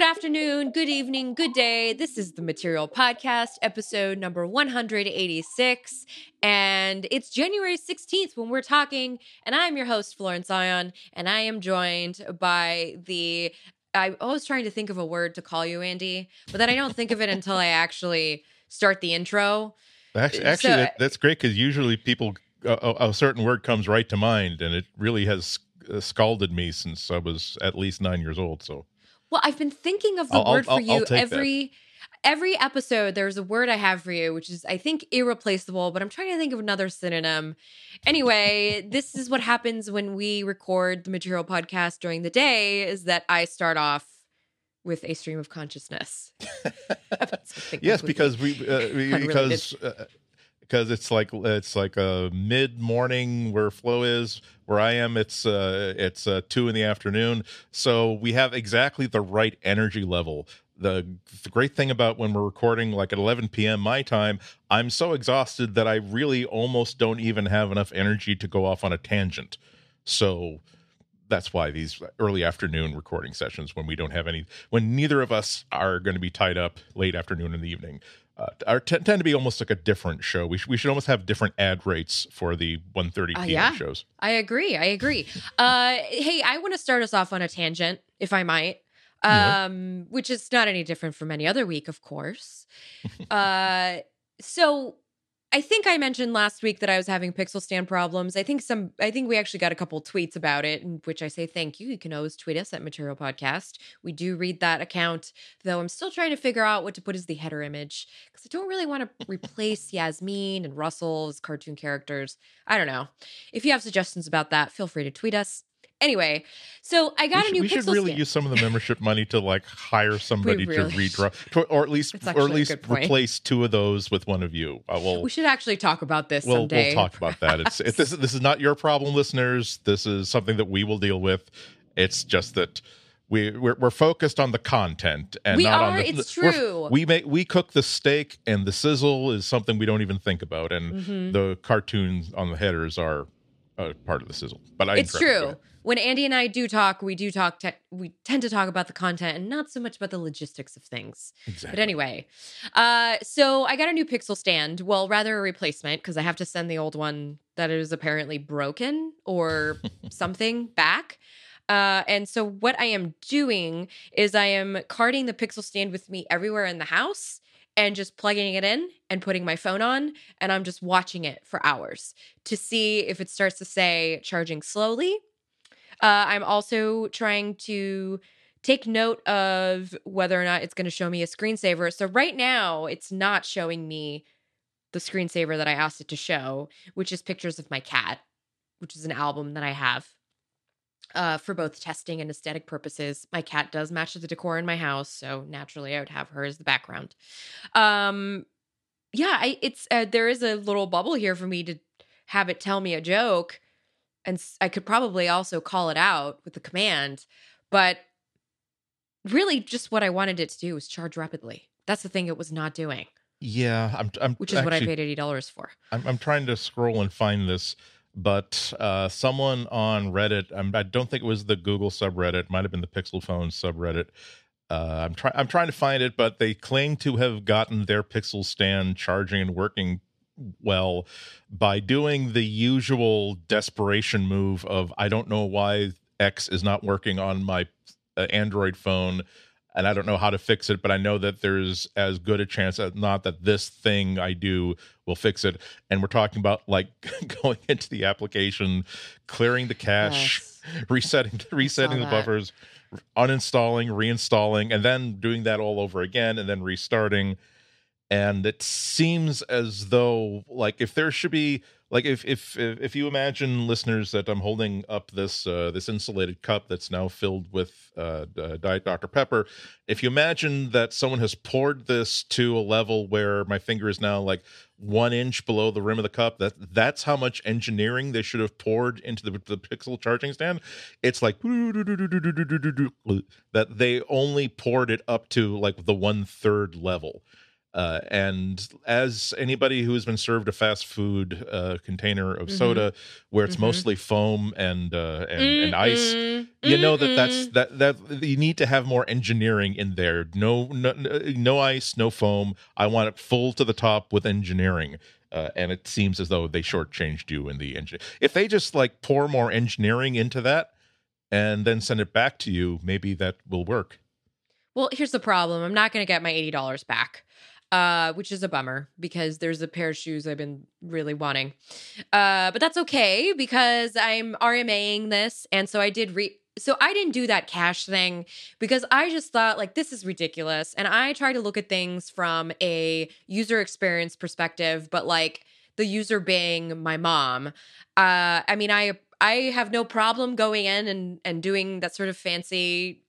Good afternoon, good evening, good day. This is the Material Podcast, episode number 186. And it's January 16th when we're talking. And I'm your host, Florence Ion. And I am joined by the. I was trying to think of a word to call you, Andy, but then I don't think of it until I actually start the intro. Actually, actually So- that, that's great because usually people a, a a certain word comes right to mind, and it really has uh, scalded me since I was at least nine years old. So Well, I've been thinking of the I'll- I'll- word for I'll- you I'll take that. every every episode. There's a word I have for you, which is I think irreplaceable, but I'm trying to think of another synonym. Anyway, this is what happens when we record the material podcast during the day. Is that I start off with a stream of consciousness. Yes, because we, uh, we because uh, because it's like it's like a mid morning where Flo is. Where I am, it's uh, it's uh, two in the afternoon. So we have exactly the right energy level. The, the great thing about when we're recording like at 11 p.m. my time, I'm so exhausted that I really almost don't even have enough energy to go off on a tangent. So that's why these early afternoon recording sessions when we don't have any when neither of us are going to be tied up late afternoon in the evening uh, are t- tend to be almost like a different show we, sh- we should almost have different ad rates for the 1.30 Uh, p.m yeah. shows I agree. I agree. Uh, hey, I want to start us off on a tangent, if I might. Yeah. Um, which is not any different from any other week, of course. uh, so I think I mentioned last week that I was having pixel stand problems. I think some I think we actually got a couple tweets about it, in which I say thank you. You can always tweet us at Material Podcast. We do read that account, though I'm still trying to figure out what to put as the header image because I don't really want to replace Yasmin and Russell's cartoon characters. I don't know. If you have suggestions about that, feel free to tweet us. Anyway, so I got we a should, new we should really use some of the membership money to like hire somebody really to redraw to, or at least or at least replace two of those with one of you uh, we'll, we should actually talk about this we'll, someday. we'll talk about that it's it, this, this is not your problem listeners this is something that we will deal with it's just that we we're, we're focused on the content and We not are, on the it's true. we make we cook the steak and the sizzle is something we don't even think about and Mhm. the cartoons on the headers are uh, part of the sizzle but I it's. True. When Andy and I do talk, we do talk. Te- we tend to talk about the content and not so much about the logistics of things. exactly But anyway, uh, so I got a new Pixel stand. Well, rather a replacement because I have to send the old one that is apparently broken or something back. Uh, and so what I am doing is I am carting the Pixel stand with me everywhere in the house and just plugging it in and putting my phone on and I'm just watching it for hours to see if it starts to say charging slowly. Uh, I'm also trying to take note of whether or not it's going to show me a screensaver. So right now, it's not showing me the screensaver that I asked it to show, which is pictures of my cat, which is an album that I have uh, for both testing and aesthetic purposes. My cat does match the decor in my house, so naturally, I would have her as the background. Um, yeah, I, it's uh, there is a little bubble here for me to have it tell me a joke, and I could probably also call it out with the command, but really, just what I wanted it to do was charge rapidly. That's the thing it was not doing, yeah I'm, I'm which is what I paid eighty dollars for. I'm, I'm trying to scroll and find this, but uh, someone on Reddit, I'm, I don't think it was the Google subreddit, might have been the Pixel Phone subreddit. Uh, I'm trying. I'm trying to find it, but they claim to have gotten their Pixel stand charging and working well by doing the usual desperation move of I don't know why X is not working on my uh, Android phone and I don't know how to fix it, but I know that there's as good a chance as not that this thing I do will fix it. And we're talking about like going into the application, clearing the cache, Yes. resetting resetting the buffers, uninstalling, reinstalling, and then doing that all over again, and then restarting. And it seems as though like if there should be like if if if you imagine listeners that I'm holding up this uh, this insulated cup that's now filled with uh, uh, Diet Dr Pepper, if you imagine that someone has poured this to a level where my finger is now like one inch below the rim of the cup, that that's how much engineering they should have poured into the, the Pixel charging stand. It's like that they only poured it up to like the one third level Uh, and as anybody who has been served a fast food uh, container of soda, where it's Mhm. mostly foam and uh, and, and ice, Mm-mm. you know that that's that that you need to have more engineering in there. No, no, no ice, no foam. I want it full to the top with engineering. Uh, and it seems as though they shortchanged you in the engine. If they just like pour more engineering into that and then send it back to you, maybe that will work. Well, here's the problem. I'm not going to get my $80 back, uh, which is a bummer because there's a pair of shoes I've been really wanting. Uh, but that's okay because I'm RMAing this. And so I did re. So I didn't do that cache thing because I just thought like this is ridiculous. And I try to look at things from a user experience perspective, but like the user being my mom. Uh, I mean, I I have no problem going in and and doing that sort of fancy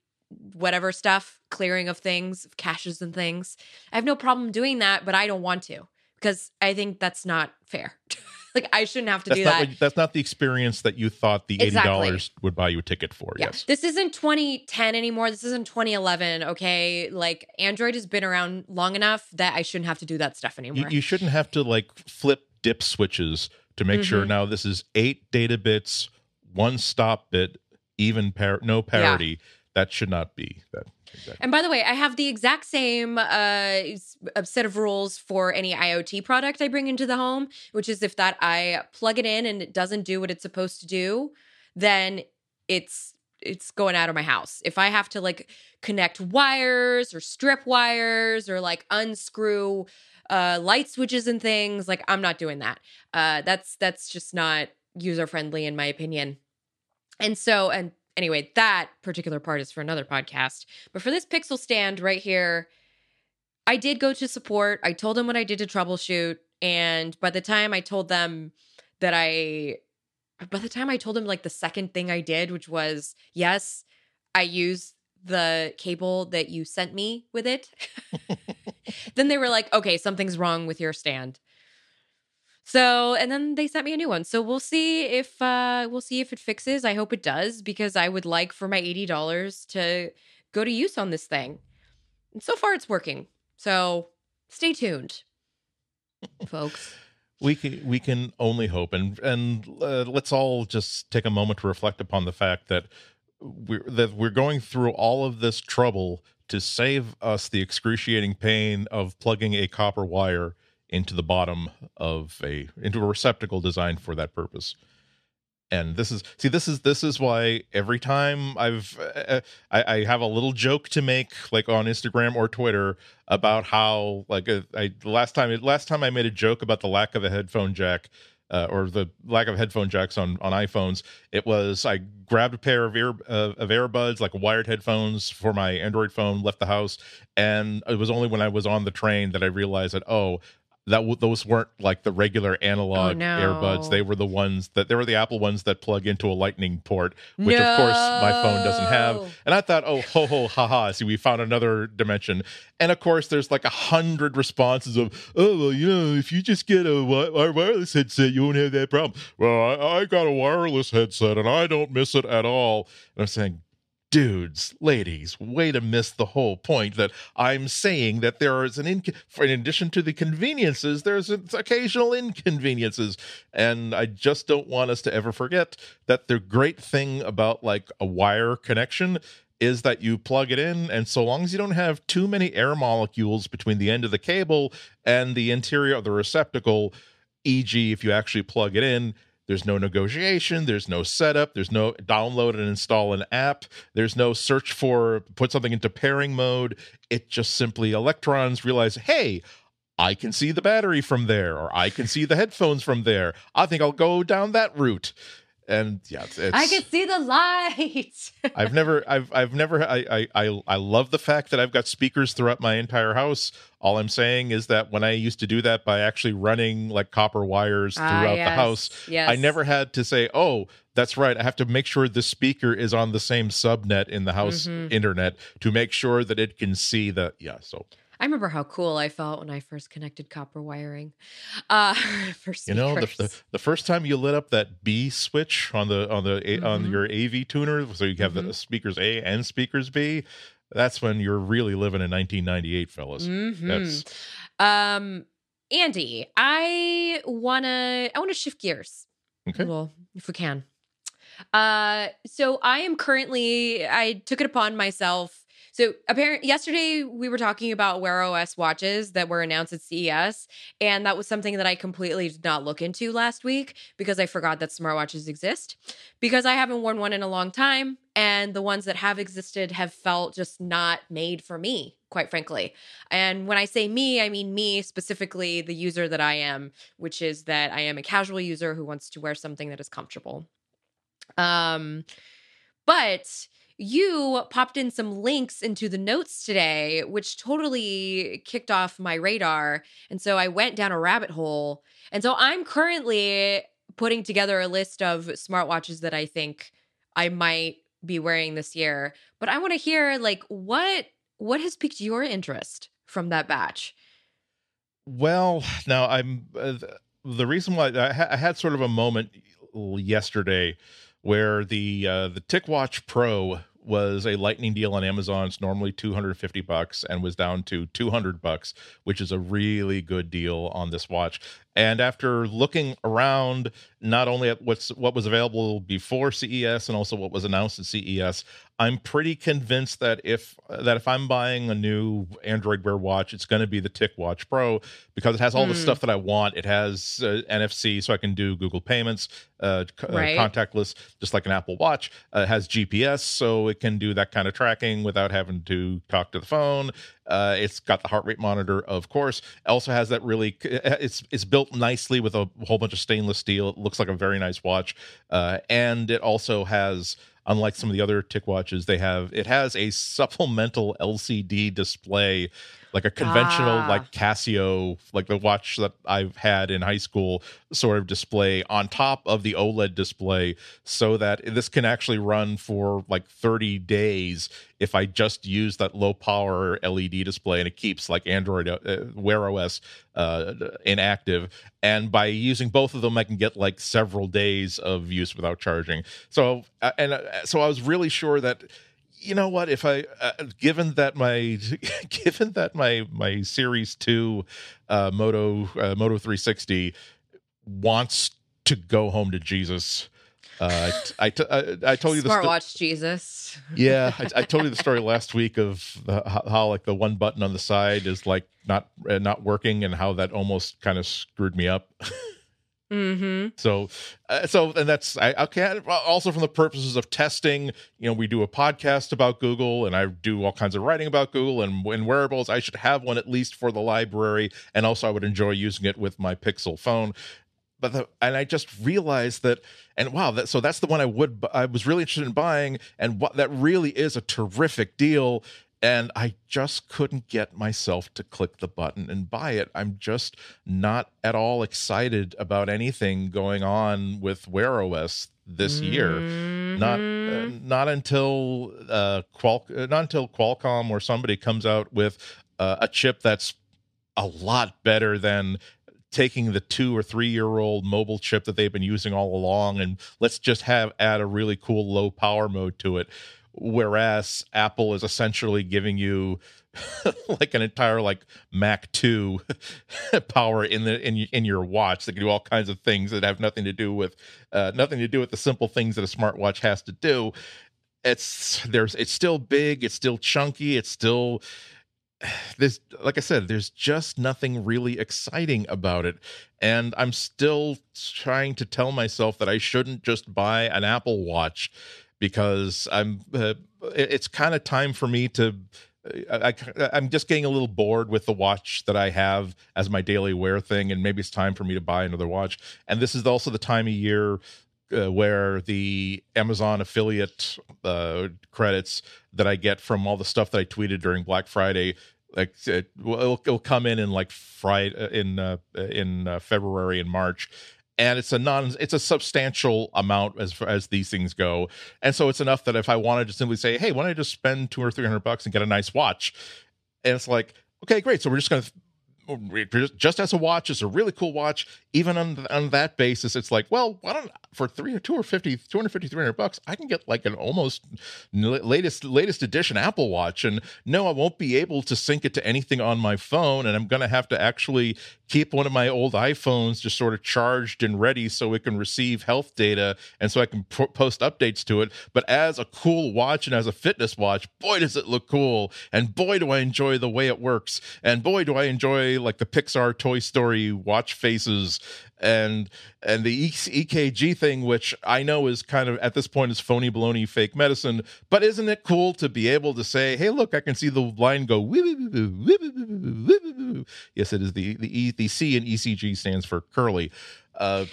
whatever stuff, clearing of things, caches and things. I have no problem doing that, but I don't want to because I think that's not fair. like I shouldn't have to That's do that. what, that's not the experience that you thought the eighty Exactly. dollars would buy you a ticket for. yeah. Yes. This isn't 2010 anymore. This isn't 2011. Okay. Like Android has been around long enough that I shouldn't have to do that stuff anymore. you shouldn't have to like flip dip switches to make sure Mhm. now this is eight data bits, one stop bit, even par- no parity. That should not be that. Exactly. And by the way, I have the exact same uh, uh, set of rules for any IoT product I bring into the home, which is if that I plug it in and it doesn't do what it's supposed to do, then it's it's going out of my house. If I have to like connect wires or strip wires or like unscrew uh, light switches and things, like I'm not doing that. Uh, that's that's just not user friendly in my opinion. And so, and anyway, that particular part is for another podcast. But for this Pixel stand right here, I did go to support. I told them what I did to troubleshoot. And by the time I told them that I, by the time I told them like the second thing I did, which was, yes, I used the cable that you sent me with it, then they were like, okay, something's wrong with your stand. So, and then they sent me a new one. So we'll see if uh we'll see if it fixes. I hope it does because I would like for my $80 to go to use on this thing. And so far it's working. So, stay tuned. Folks. we can we can only hope and and uh, let's all just take a moment to reflect upon the fact that we're that we're going through all of this trouble to save us the excruciating pain of plugging a copper wire into the bottom of a into a receptacle designed for that purpose and this is see this is this is why every time i've uh, I, I have a little joke to make like on instagram or twitter about how like uh, i last time last time i made a joke about the lack of a headphone jack uh, or the lack of headphone jacks on on iPhones. It was I grabbed a pair of ear uh, of earbuds, like wired headphones for my Android phone, left the house, and it was only when I was on the train that I realized that oh. That w- those weren't like the regular analog Oh, no. earbuds. They were the ones that they were the Apple ones that plug into a Lightning port, which of course my phone doesn't have. And I thought, oh, ho, ho, ha, ha. See, we found another dimension. And of course, there's like a hundred responses of, oh, well, you know, if you just get a wi- wi- wireless headset, you won't have that problem. Well, I, I got a wireless headset and I don't miss it at all. And I'm saying, dudes, ladies, way to miss the whole point that I'm saying that there is an inc- in addition to the conveniences, there's occasional inconveniences. And I just don't want us to ever forget that the great thing about like a wire connection is that you plug it in and so long as you don't have too many air molecules between the end of the cable and the interior of the receptacle e.g. if you actually plug it in there's no negotiation there's no setup there's no download and install an app there's no search for put something into pairing mode it just simply electrons realize hey I can see the battery from there, or I can see the headphones from there. I think I'll go down that route. And yeah, it's, it's I can see the light. I've never, I've, I've never, I, I, I, love the fact that I've got speakers throughout my entire house. All I'm saying is that when I used to do that by actually running like copper wires Ah, throughout the yes, house, Yes. I never had to say, "Oh, that's right. I have to make sure the speaker is on the same subnet in the house Mhm. internet to make sure that it can see the yeah." So I remember how cool I felt when I first connected copper wiring. Uh, for you know the, the the first time you lit up that B switch on the on the A on your AV tuner, so you have the Mhm. speakers A and speakers B. That's when you're really living in 1998, fellas. Mhm. Um, Andy, I wanna I wanna shift gears. Okay. Well, if we can. Uh, so I am currently I took it upon myself. So apparently yesterday we were talking about Wear OS watches that were announced at CES, and that was something that I completely did not look into last week because I forgot that smartwatches exist. Because I haven't worn one in a long time, and the ones that have existed have felt just not made for me, quite frankly. And when I say me, I mean me specifically, the user that I am, which is that I am a casual user who wants to wear something that is comfortable. Um, but you popped in some links into the notes today, which totally kicked off my radar. And so I went down a rabbit hole. And so I'm currently putting together a list of smartwatches that I think I might be wearing this year. But I want to hear like what what has piqued your interest from that batch? Well, now I'm uh, the reason why I, ha- I had sort of a moment yesterday where the uh, the TicWatch Pro was a lightning deal on Amazon. It's normally 250 bucks and was down to 200 bucks, which is a really good deal on this watch. And after looking around, not only at what's what was available before CES and also what was announced at CES, I'm pretty convinced that if that if I'm buying a new Android Wear watch, it's going to be the TicWatch Pro because it has all mm. the hmm. stuff that I want. It has uh, NFC, so I can do Google Payments, uh, right. uh, contactless, just like an Apple Watch. Uh, it has GPS, so it can do that kind of tracking without having to talk to the phone. Uh, it's got the heart rate monitor, of course. It also has that really. It's it's built nicely with a whole bunch of stainless steel. It looks like a very nice watch, uh, and it also has unlike some of the other TicWatches they have it has a supplemental lcd display like a conventional ah. like casio like the watch that i've had in high school sort of display on top of the oled display so that this can actually run for like 30 days if i just use that low power led display and it keeps like android uh, wear os uh, inactive and by using both of them i can get like several days of use without charging so uh, and uh, so i was really sure that you know what if i uh, given that my given that my my series 2 uh moto uh, moto 360 wants to go home to jesus uh, I, I, t- I, I told you the smartwatch sto- Jesus. Yeah, I, I, told you the story last week of the, how, how, like the one button on the side is like not uh, not working, and how that almost kind of screwed me up. Mm-hmm. So, uh, so, and that's I okay. Also, from the purposes of testing, you know, we do a podcast about Google, and I do all kinds of writing about Google and, and wearables. I should have one at least for the library, and also I would enjoy using it with my Pixel phone. But the, and I just realized that, and wow, that so that's the one I would I was really interested in buying, and what that really is a terrific deal and I just couldn't get myself to click the button and buy it. I'm just not at all excited about anything going on with Wear OS this mm-hmm. year. Not uh, mm-hmm. not until uh, Qual uh, not until Qualcomm or somebody comes out with uh, a chip that's a lot better than taking the two or three year old mobile chip that they've been using all along and let's just have add a really cool low power mode to it whereas Apple is essentially giving you like an entire like Mac 2 power in the in in your watch that can do all kinds of things that have nothing to do with uh, nothing to do with the simple things that a smartwatch has to do. It's there's it's still big, it's still chunky, it's still there's like I said, there's just nothing really exciting about it. And I'm still trying to tell myself that I shouldn't just buy an Apple Watch because I'm uh, it's kind of time for me to I, am just getting a little bored with the watch that I have as my daily wear thing, and maybe it's time for me to buy another watch. And this is also the time of year uh, where the Amazon affiliate uh, credits that I get from all the stuff that I tweeted during Black Friday, like it, will it'll come in in like Friday uh, in uh, in uh, February and March, and it's a non it's a substantial amount as as these things go. And so it's enough that if i wanted to simply say hey why don't i just spend two or three hundred bucks and get a nice watch? And it's like okay great. So we're just gonna just as a watch, it's a really cool watch. Even on on that basis, it's like, well, why don't for three or two or 50, 250, 300 bucks, I can get like an almost latest latest edition Apple Watch. And no, I won't be able to sync it to anything on my phone, and I'm going to have to actually keep one of my old iPhones just sort of charged and ready so it can receive health data and so I can post updates to it. But as a cool watch and as a fitness watch, boy, does it look cool. And boy, do I enjoy the way it works. And boy, do I enjoy like the Pixar Toy Story watch faces and and the EKG thing, which I know is kind of at this point is phony baloney fake medicine, but isn't it cool to be able to say, "Hey, look, I can see the line go." Yes, it is the the e, the C in ECG stands for curly. Uh,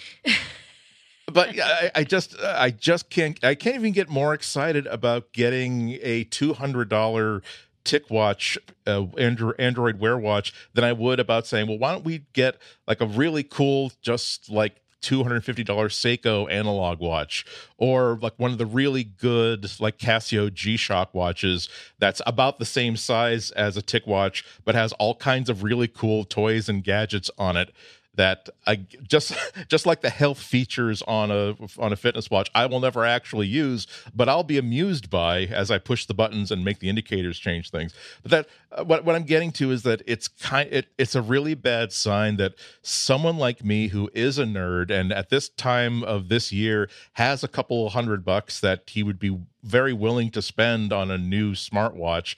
but I, I, just I just can't I can't even get more excited about getting a two hundred dollar TicWatch uh, Android, Android Wear watch than I would about saying, well, why don't we get like a really cool, just like $250 Seiko analog watch or like one of the really good like Casio G-Shock watches that's about the same size as a TicWatch but has all kinds of really cool toys and gadgets on it that I just just like the health features on a on a fitness watch, I will never actually use, but I'll be amused by as I push the buttons and make the indicators change things. But that uh, what what I'm getting to is that it's kind it, it's a really bad sign that someone like me who is a nerd and at this time of this year has a couple hundred bucks that he would be very willing to spend on a new smartwatch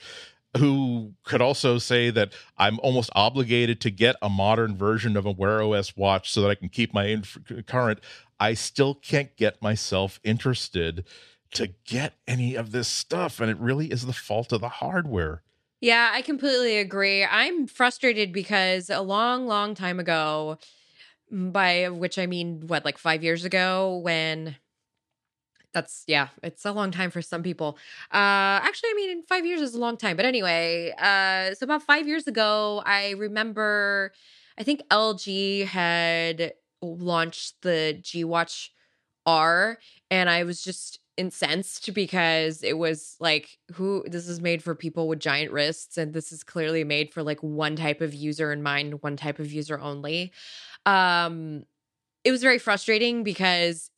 who could also say that I'm almost obligated to get a modern version of a Wear OS watch so that I can keep my inf- current. I still can't get myself interested to get any of this stuff. And it really is the fault of the hardware. Yeah, I completely agree. I'm frustrated because a long, long time ago, by which I mean, what, like five years ago, when that's yeah it's a long time for some people. Uh actually i mean five years is a long time but anyway uh so about five years ago i remember i think lg had launched the g watch r and i was just incensed because it was like who this is made for people with giant wrists and this is clearly made for like one type of user in mind one type of user only. Um it was very frustrating because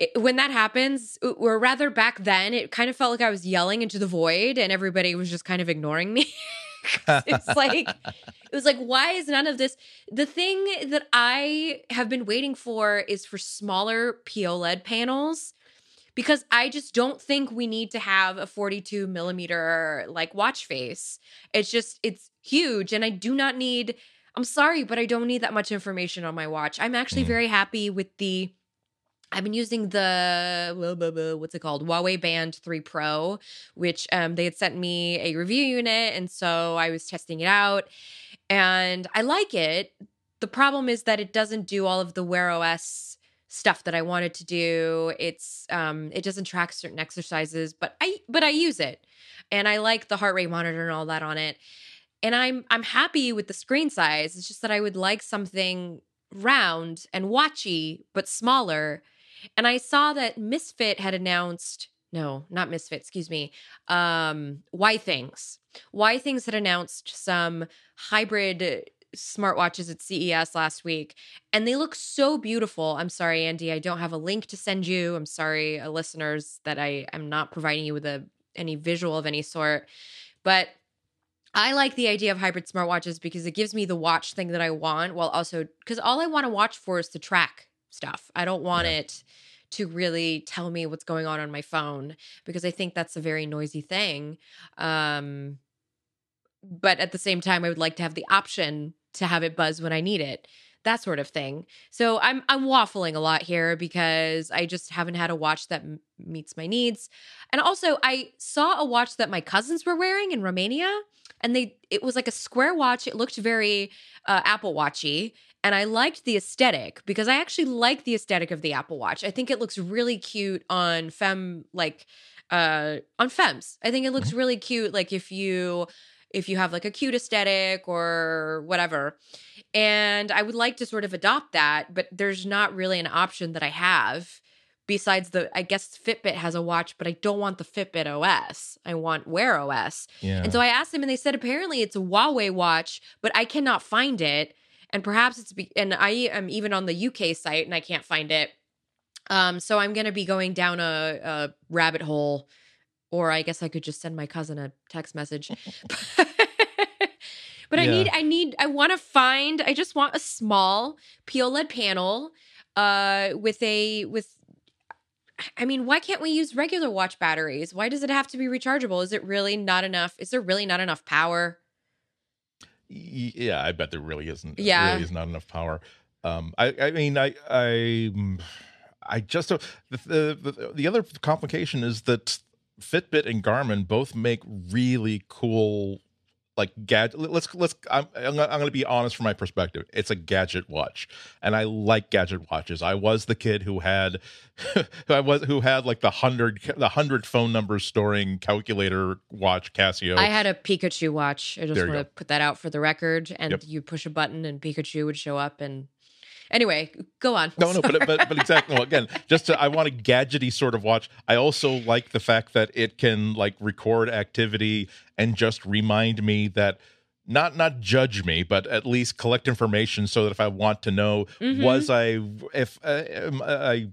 it, when that happens, or rather back then, it kind of felt like I was yelling into the void and everybody was just kind of ignoring me. it's like it was like why is none of this the thing that i have been waiting for is for smaller POLED panels because i just don't think we need to have a 42 millimeter like watch face it's just it's huge and i do not need i'm sorry but i don't need that much information on my watch i'm actually mm. very happy with the I've been using the what's it called Huawei Band 3 Pro, which um, they had sent me a review unit, and so I was testing it out, and I like it. The problem is that it doesn't do all of the Wear OS stuff that I wanted to do. It's um, it doesn't track certain exercises, but I but I use it, and I like the heart rate monitor and all that on it, and I'm I'm happy with the screen size. It's just that I would like something round and watchy but smaller and I saw that Misfit had announced, no, not Misfit, excuse me, um, Withings. Why Things had announced some hybrid smartwatches at CES last week, and they look so beautiful. I'm sorry, Andy, I don't have a link to send you. I'm sorry, uh, listeners, that I am not providing you with a any visual of any sort. But I like the idea of hybrid smartwatches because it gives me the watch thing that I want while also because all I want to watch for is to track stuff. I don't want yeah. it to really tell me what's going on on my phone because I think that's a very noisy thing. Um, but at the same time, I would like to have the option to have it buzz when I need it that sort of thing. So I'm I'm waffling a lot here because I just haven't had a watch that m- meets my needs. And also I saw a watch that my cousins were wearing in Romania and they it was like a square watch. It looked very uh, Apple Watchy and I liked the aesthetic because I actually like the aesthetic of the Apple Watch. I think it looks really cute on fem like uh on femmes. I think it looks mm-hmm. really cute like if you if you have like a cute aesthetic or whatever. And I would like to sort of adopt that, but there's not really an option that I have besides the I guess Fitbit has a watch, but I don't want the Fitbit OS. I want Wear OS. Yeah. And so I asked them and they said apparently it's a Huawei watch, but I cannot find it. And perhaps it's be- and I am even on the UK site and I can't find it. Um so I'm going to be going down a, a rabbit hole or I guess I could just send my cousin a text message. but I need I need I want to find I just want a small POLED panel uh with a with I mean, why can't we use regular watch batteries? Why does it have to be rechargeable? Is it really not enough? Is there really not enough power? Yeah i bet there really isn't Yeah. really is not enough power um i i mean i i i just don't the, the the other complication is that fitbit and garmin both make really cool like gadget let's let's i'm i'm gonna, be honest from my perspective it's a gadget watch and i like gadget watches i was the kid who had who i was who had like the hundred the hundred phone numbers storing calculator watch casio I had a Pikachu watch. I just want to put that out for the record. And Yep. you push a button and Pikachu would show up. And anyway, go on. No, no, but but but exactly. Well, again, just to, I want a gadgety sort of watch. I also like the fact that it can like record activity and just remind me that not not judge me, but at least collect information so that if I want to know Mhm. was I if uh, I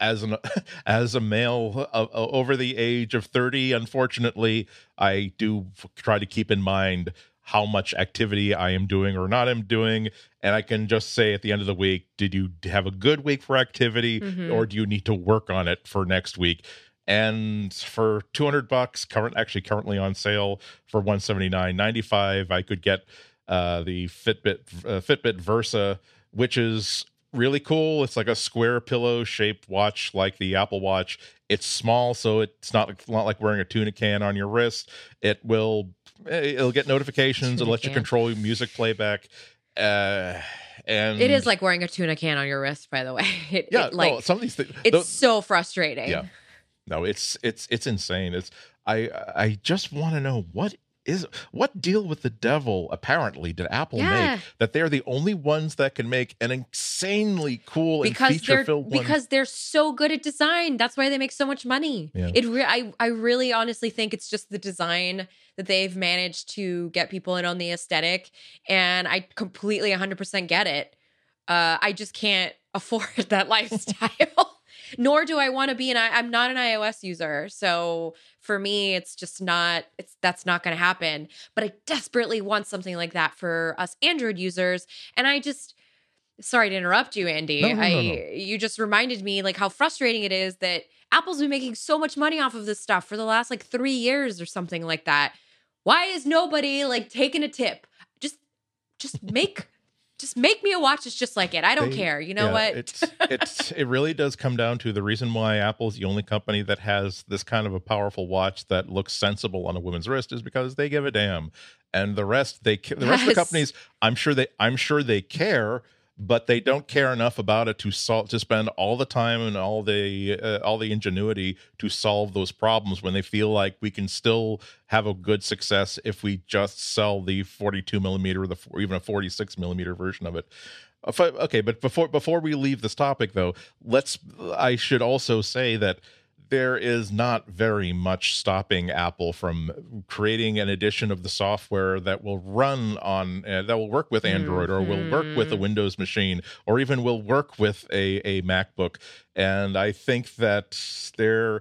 as an as a male uh, uh, over the age of 30 unfortunately i do f- try to keep in mind how much activity i am doing or not am doing and i can just say at the end of the week did you have a good week for activity Mhm. or do you need to work on it for next week? And for 200 bucks current actually currently on sale for 179.95 i could get uh the fitbit uh, fitbit versa which is really cool. It's like a square pillow shaped watch like the apple watch. It's small so it's not like, not like wearing a tuna can on your wrist. It will it'll get notifications it'll let you control music playback uh and It is like wearing a tuna can on your wrist, by the way. It, yeah it, like no, some of these things it's those- so frustrating. Yeah. no it's it's it's insane it's i i just want to know what is what deal with the devil apparently did apple Yeah. make that they're the only ones that can make an insanely cool because and feature filled one because they're so good at design. That's why they make so much money. Yeah. It re- I I really honestly think it's just the design that they've managed to get people in on the aesthetic, and I completely 100% get it. Uh, I just can't afford that lifestyle. Nor do I want to be an. I- I'm not an iOS user, so for me, it's just not. It's that's not going to happen. But I desperately want something like that for us Android users, and I just sorry to interrupt you andy No, no, no, i no. you just reminded me like how frustrating it is that apple's been making so much money off of this stuff for the last like three years or something like that why is nobody like taking a tip just just make just make me a watch that's just like it. I don't They- care. You know yeah, what? It's it's it really does come down to the reason why Apple's the only company that has this kind of a powerful watch that looks sensible on a woman's wrist is because they give a damn, and the rest they the rest of the companies I'm sure they I'm sure they care. But they don't care enough about it to solve to spend all the time and all the uh, all the ingenuity to solve those problems when they feel like we can still have a good success if we just sell the 42 millimeter or the or even a 46 millimeter version of it. Okay, but before before we leave this topic though, let's I should also say that there is not very much stopping Apple from creating an edition of the software that will run on uh, that will work with Android or will work with a Mhm. Windows machine or even will work with a a MacBook. And I think that there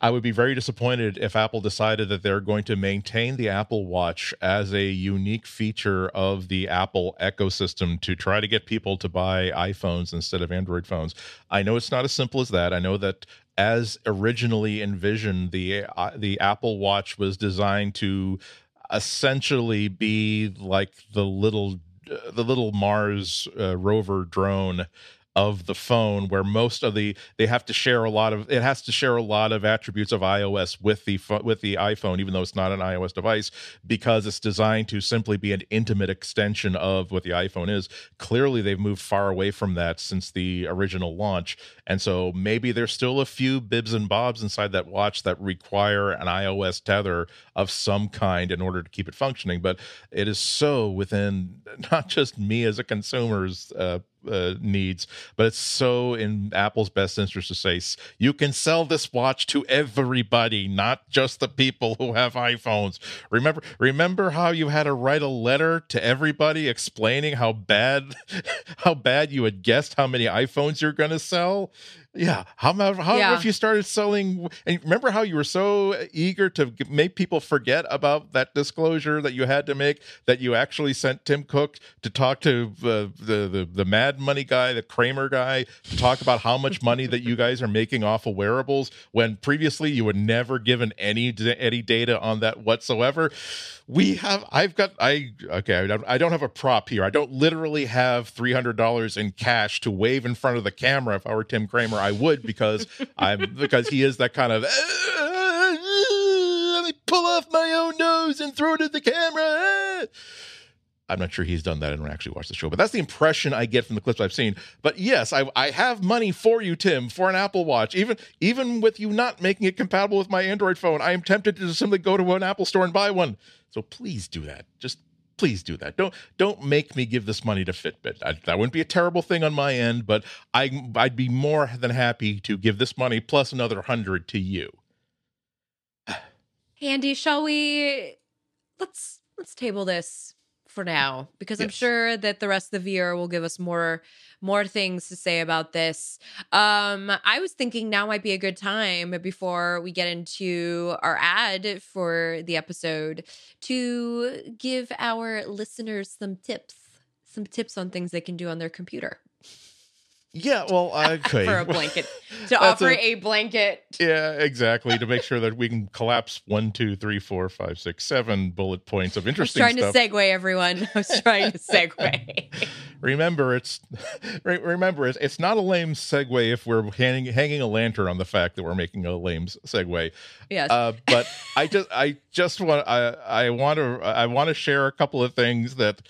I would be very disappointed if Apple decided that they're going to maintain the Apple Watch as a unique feature of the Apple ecosystem to try to get people to buy iPhones instead of Android phones. I know it's not as simple as that. I know that as originally envisioned, the uh, the Apple Watch was designed to essentially be like the little uh, the little Mars uh, rover drone of the phone where most of the they have to share a lot of it has to share a lot of attributes of iOS with the with the iPhone even though it's not an iOS device because it's designed to simply be an intimate extension of what the iPhone is. Clearly they've moved far away from that since the original launch. And so maybe there's still a few bibs and bobs inside that watch that require an iOS tether of some kind in order to keep it functioning. But it is so within not just me as a consumer's uh, uh, needs, but it's so in Apple's best interest to say you can sell this watch to everybody, not just the people who have iPhones. Remember, remember how you had to write a letter to everybody explaining how bad, how bad you had guessed how many iPhones you're going to sell. Yeah. How about how Yeah. if you started selling? And remember how you were so eager to make people forget about that disclosure that you had to make that you actually sent Tim Cook to talk to uh, the the the Mad Money guy, the Cramer guy, to talk about how much money that you guys are making off of wearables when previously you had never given any any data on that whatsoever. We have. I've got. I okay. Don't, I don't have a prop here. I don't literally have three hundred dollars in cash to wave in front of the camera. If I were Tim Cramer, I would because I'm because he is that kind of. Eh, let me pull off my own nose and throw it at the camera. I'm not sure he's done that. I don't actually watch the show, but that's the impression I get from the clips I've seen. But yes, I, I have money for you, Tim, for an Apple Watch. Even even with you not making it compatible with my Android phone, I am tempted to simply go to an Apple store and buy one. So please do that. Just please do that. Don't don't make me give this money to Fitbit. I, that wouldn't be a terrible thing on my end, but I I'd be more than happy to give this money plus another hundred to you. Andy, shall we let's let's table this for now because I'm sure that the rest of the viewer will give us more more things to say about this. Um I was thinking now might be a good time before we get into our ad for the episode to give our listeners some tips. Some tips on things they can do on their computer Yeah, well, okay. for a blanket to offer a- a blanket Yeah, exactly. To make sure that we can collapse one, two, three, four, five, six, seven bullet points of I was interesting trying stuff. to segue, everyone. I was trying to segue. remember, it's re- remember it's, it's not a lame segue if we're hanging hanging a lantern on the fact that we're making a lame segue. yes. Uh, but I just I just want I I want to I want to share a couple of things that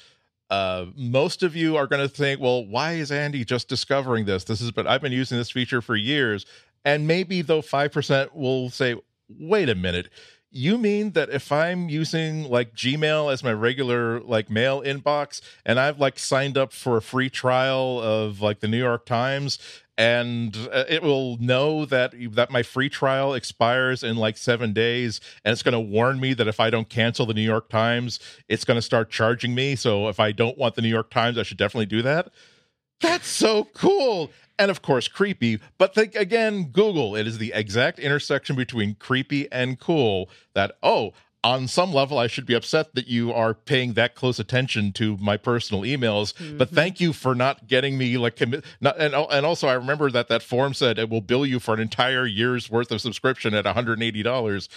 uh, most of you are going to think, well, why is Andy just discovering this? This is, but I've been using this feature for years, and maybe though five percent will say, wait a minute. You mean that if I'm using like Gmail as my regular like mail inbox and I've like signed up for a free trial of like the New York Times and uh, it will know that that my free trial expires in like 7 days and it's going to warn me that if I don't cancel the New York Times it's going to start charging me so if I don't want the New York Times I should definitely do that. That's so cool! And of course creepy but think again google it is the exact intersection between creepy and cool that oh on some level i should be upset that you are paying that close attention to my personal emails but Mhm. thank you for not getting me like commit not and, and also i remember that that form said it will bill you for an entire year's worth of subscription at $180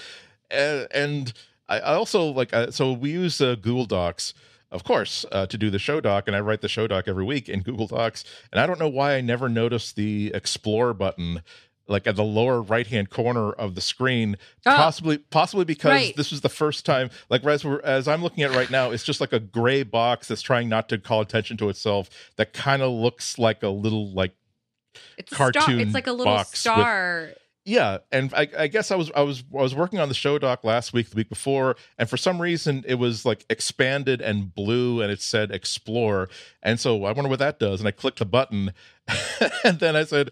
and, and I, I also like uh, so we use uh, google docs of course, uh, to do the show doc, and I write the show doc every week in Google Docs. And I don't know why I never noticed the Explore button, like at the lower right hand corner of the screen. Oh. Possibly, possibly because Right. this was the first time. Like as, as I'm looking at right now, it's just like a gray box that's trying not to call attention to itself. That kind of looks like a little like it's a star. cartoon It's like a little box with- star. yeah, and I, I guess I was I was I was working on the show doc last week, the week before, and for some reason it was like expanded and blue, and it said explore, and so I wonder what that does, and I clicked the button, and then I said,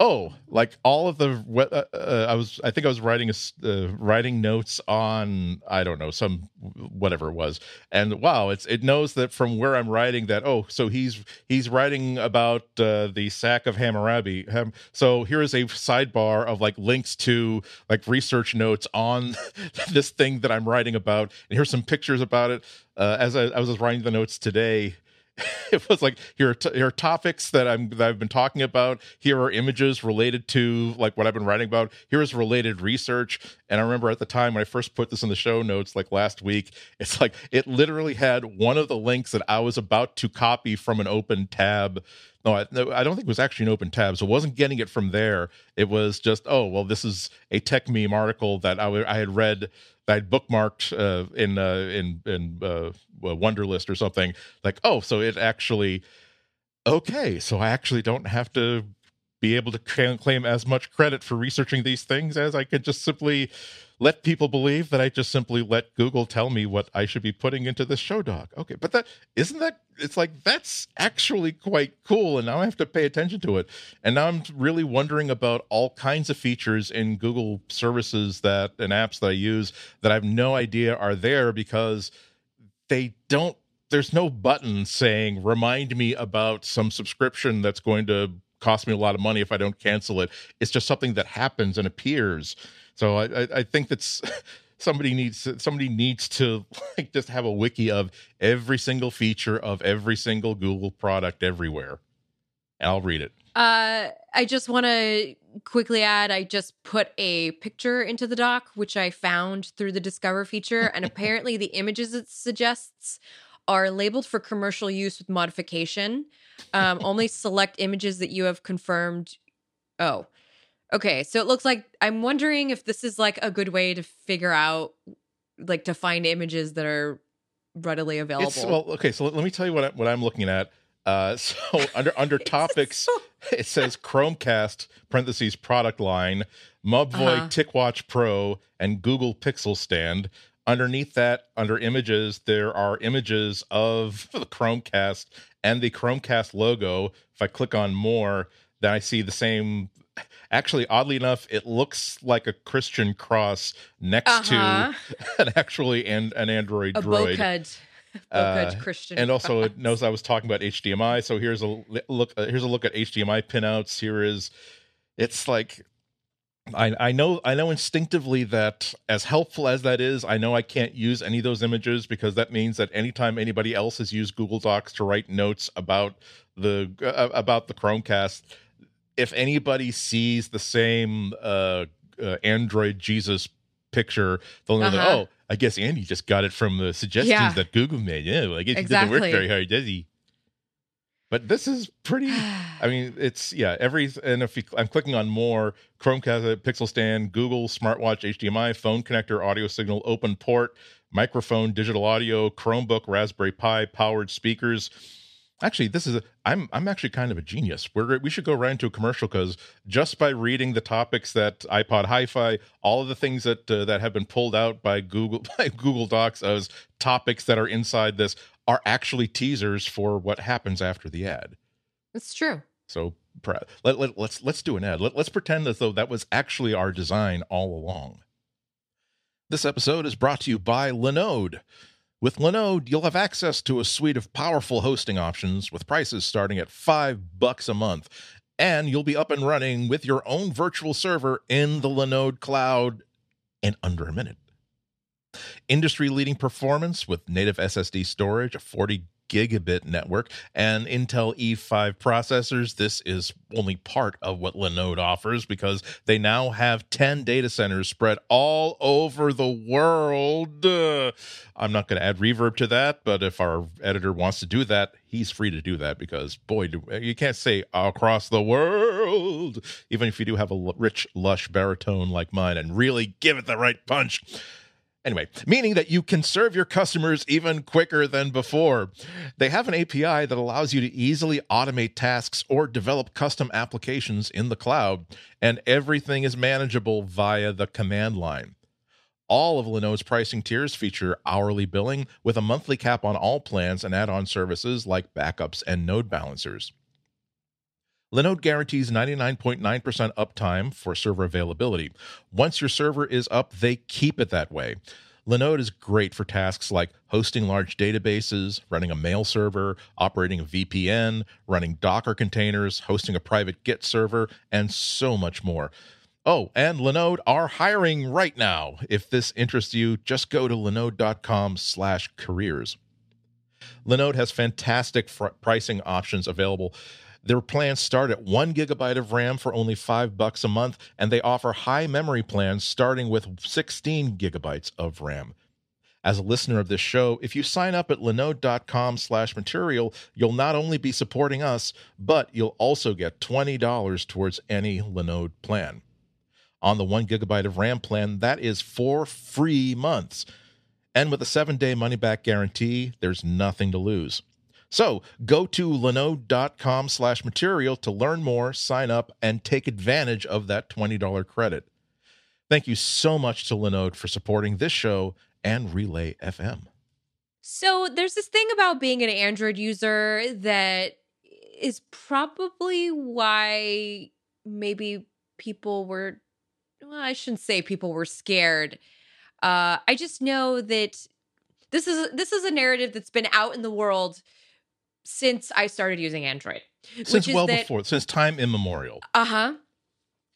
oh, like all of the we- uh, uh, I was I think I was writing a uh, writing notes on I don't know some whatever it was, and wow, it's it knows that from where I'm writing that oh, so he's he's writing about uh, the sack of Hammurabi. Ham- so here is a sidebar of like links to like research notes on this thing that I'm writing about, and here's some pictures about it. Uh, as I, I was writing the notes today, it was like here are, t- here are topics that I'm that I've been talking about. Here are images related to like what I've been writing about. Here is related research. And I remember at the time when I first put this in the show notes, like last week, it's like it literally had one of the links that I was about to copy from an open tab. No, I, no, I don't think it was actually an open tab, so I wasn't getting it from there. It was just, oh, well, this is a Techmeme article that I, w- I had read that I'd bookmarked uh, in uh, in in uh, Wunderlist or something. Like, oh, so it actually okay. So I actually don't have to be able to claim as much credit for researching these things as I could just simply let people believe that I just simply let Google tell me what I should be putting into this show doc. Okay, but that isn't that it's like that's actually quite cool and now I have to pay attention to it. And now I'm really wondering about all kinds of features in Google services that and apps that I use that I have no idea are there because they don't there's no button saying remind me about some subscription that's going to cost me a lot of money if I don't cancel it. It's just something that happens and appears so I, I think that's somebody needs somebody needs to like just have a wiki of every single feature of every single Google product everywhere. I'll read it. Uh, I just want to quickly add I just put a picture into the doc, which I found through the Discover feature. And apparently, the images it suggests are labeled for commercial use with modification. Um, only select images that you have confirmed. Oh, Okay, so it looks like I'm wondering if this is like a good way to figure out, like, to find images that are readily available. It's, well, okay, so let, let me tell you what I, what I'm looking at. Uh, so under under topics, so- it says Chromecast parentheses product line, Mobvoi uh-huh. TicWatch Pro, and Google Pixel Stand. Underneath that, under images, there are images of the Chromecast and the Chromecast logo. If I click on more, then I see the same actually oddly enough it looks like a christian cross next uh-huh. to an actually and an android a droid bokeh. Uh, Christian and also cross. it knows I was talking about HDMI. So here's a look. Uh, here's a look at HDMI pinouts. Here is, it's like I, I know I know instinctively that as helpful as that is, I know I can't use any of those images because that means that anytime anybody else has used Google Docs to write notes about the uh, about the Chromecast, if anybody sees the same uh, uh, Android Jesus picture, they'll know uh-huh. that, oh, I guess Andy just got it from the suggestions yeah. that Google made. Yeah, well, I guess exactly. he didn't work very hard, does he? But this is pretty. I mean, it's yeah. Every and if you, I'm clicking on more Chromecast, Pixel Stand, Google smartwatch, HDMI, phone connector, audio signal, open port, microphone, digital audio, Chromebook, Raspberry Pi, powered speakers actually this is a, i'm i'm actually kind of a genius we're we should go right into a commercial because just by reading the topics that ipod hi-fi all of the things that uh, that have been pulled out by google by google docs as topics that are inside this are actually teasers for what happens after the ad. It's true. So let, let, let's let's do an ad. Let, let's pretend as though that was actually our design all along. This episode is brought to you by linode. With Linode, you'll have access to a suite of powerful hosting options with prices starting at 5 bucks a month. And you'll be up and running with your own virtual server in the Linode cloud in under a minute. Industry leading performance with native SSD storage, a 40 gigabit network and Intel E5 processors. This is only part of what Linode offers because they now have 10 data centers spread all over the world. Uh, I'm not going to add reverb to that, but if our editor wants to do that, he's free to do that because, boy, you can't say across the world, even if you do have a rich, lush baritone like mine and really give it the right punch. Anyway, meaning that you can serve your customers even quicker than before. They have an API that allows you to easily automate tasks or develop custom applications in the cloud, and everything is manageable via the command line. All of Linode's pricing tiers feature hourly billing with a monthly cap on all plans and add on services like backups and node balancers. Linode guarantees 99.9% uptime for server availability. Once your server is up, they keep it that way. Linode is great for tasks like hosting large databases, running a mail server, operating a VPN, running Docker containers, hosting a private Git server, and so much more. Oh, and Linode are hiring right now. If this interests you, just go to linode.com/careers. Linode has fantastic fr- pricing options available their plans start at one gigabyte of RAM for only five bucks a month, and they offer high memory plans starting with 16 gigabytes of RAM. As a listener of this show, if you sign up at linode.com slash material, you'll not only be supporting us, but you'll also get $20 towards any Linode plan. On the one gigabyte of RAM plan, that is four free months. And with a seven day money back guarantee, there's nothing to lose. So go to linode.com slash material to learn more, sign up, and take advantage of that $20 credit. Thank you so much to Linode for supporting this show and Relay FM. So there's this thing about being an Android user that is probably why maybe people were well, I shouldn't say people were scared. Uh, I just know that this is this is a narrative that's been out in the world since I started using Android. Since well that, before, since time immemorial. Uh huh.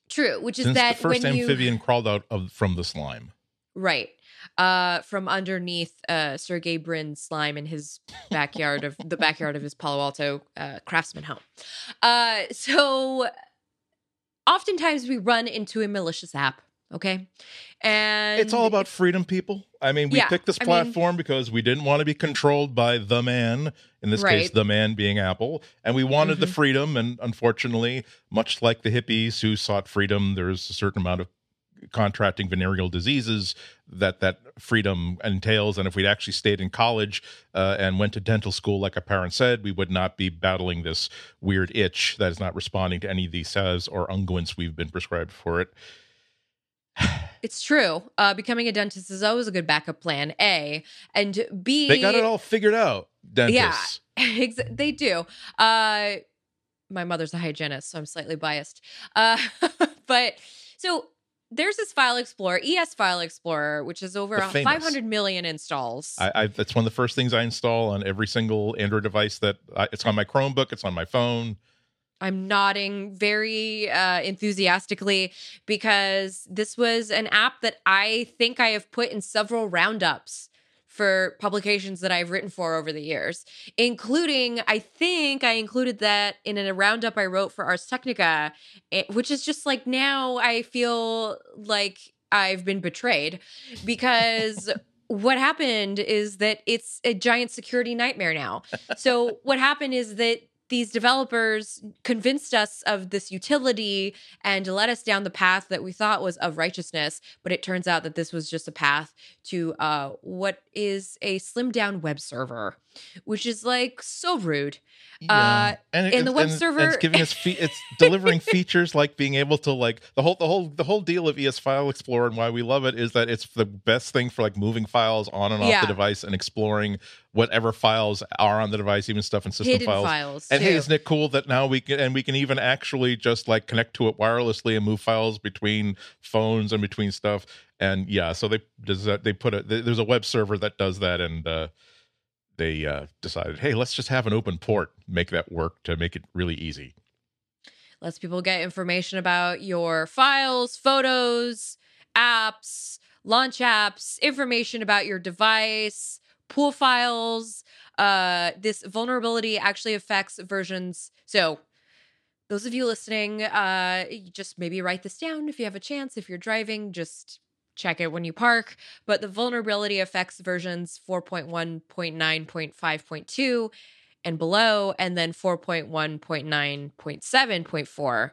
True, which is since that the first when amphibian you, crawled out of from the slime. Right. Uh, from underneath uh, Sergey Brin's slime in his backyard of the backyard of his Palo Alto uh, craftsman home. Uh, so oftentimes we run into a malicious app okay and it's all about freedom people i mean we yeah, picked this platform I mean, because we didn't want to be controlled by the man in this right. case the man being apple and we wanted mm-hmm. the freedom and unfortunately much like the hippies who sought freedom there's a certain amount of contracting venereal diseases that that freedom entails and if we'd actually stayed in college uh, and went to dental school like our parents said we would not be battling this weird itch that is not responding to any of these says or unguents we've been prescribed for it it's true. Uh, becoming a dentist is always a good backup plan. A and B. They got it all figured out. Dentists. Yeah, they do. Uh, my mother's a hygienist, so I'm slightly biased. Uh, but so there's this file explorer, ES File Explorer, which is over 500 million installs. I, I, that's one of the first things I install on every single Android device. That I, it's on my Chromebook, it's on my phone. I'm nodding very uh, enthusiastically because this was an app that I think I have put in several roundups for publications that I've written for over the years, including, I think I included that in a roundup I wrote for Ars Technica, eh, which is just like now I feel like I've been betrayed because. what happened is that it's a giant security nightmare now. So, what happened is that these developers convinced us of this utility and led us down the path that we thought was of righteousness but it turns out that this was just a path to uh, what is a slimmed down web server which is like so rude yeah. uh and, in the web and, server it's giving us fe- it's delivering features like being able to like the whole the whole the whole deal of es file explorer and why we love it is that it's the best thing for like moving files on and off yeah. the device and exploring whatever files are on the device even stuff in system Hidden files, files and too. hey isn't it cool that now we can and we can even actually just like connect to it wirelessly and move files between phones and between stuff and yeah so they does that they put a there's a web server that does that and uh they uh, decided, hey, let's just have an open port, make that work to make it really easy. Lets people get information about your files, photos, apps, launch apps, information about your device, pool files. Uh, this vulnerability actually affects versions. So, those of you listening, uh, just maybe write this down if you have a chance. If you're driving, just check it when you park. But the vulnerability affects versions 4.1.9.5.2 and below, and then 4.1.9.7.4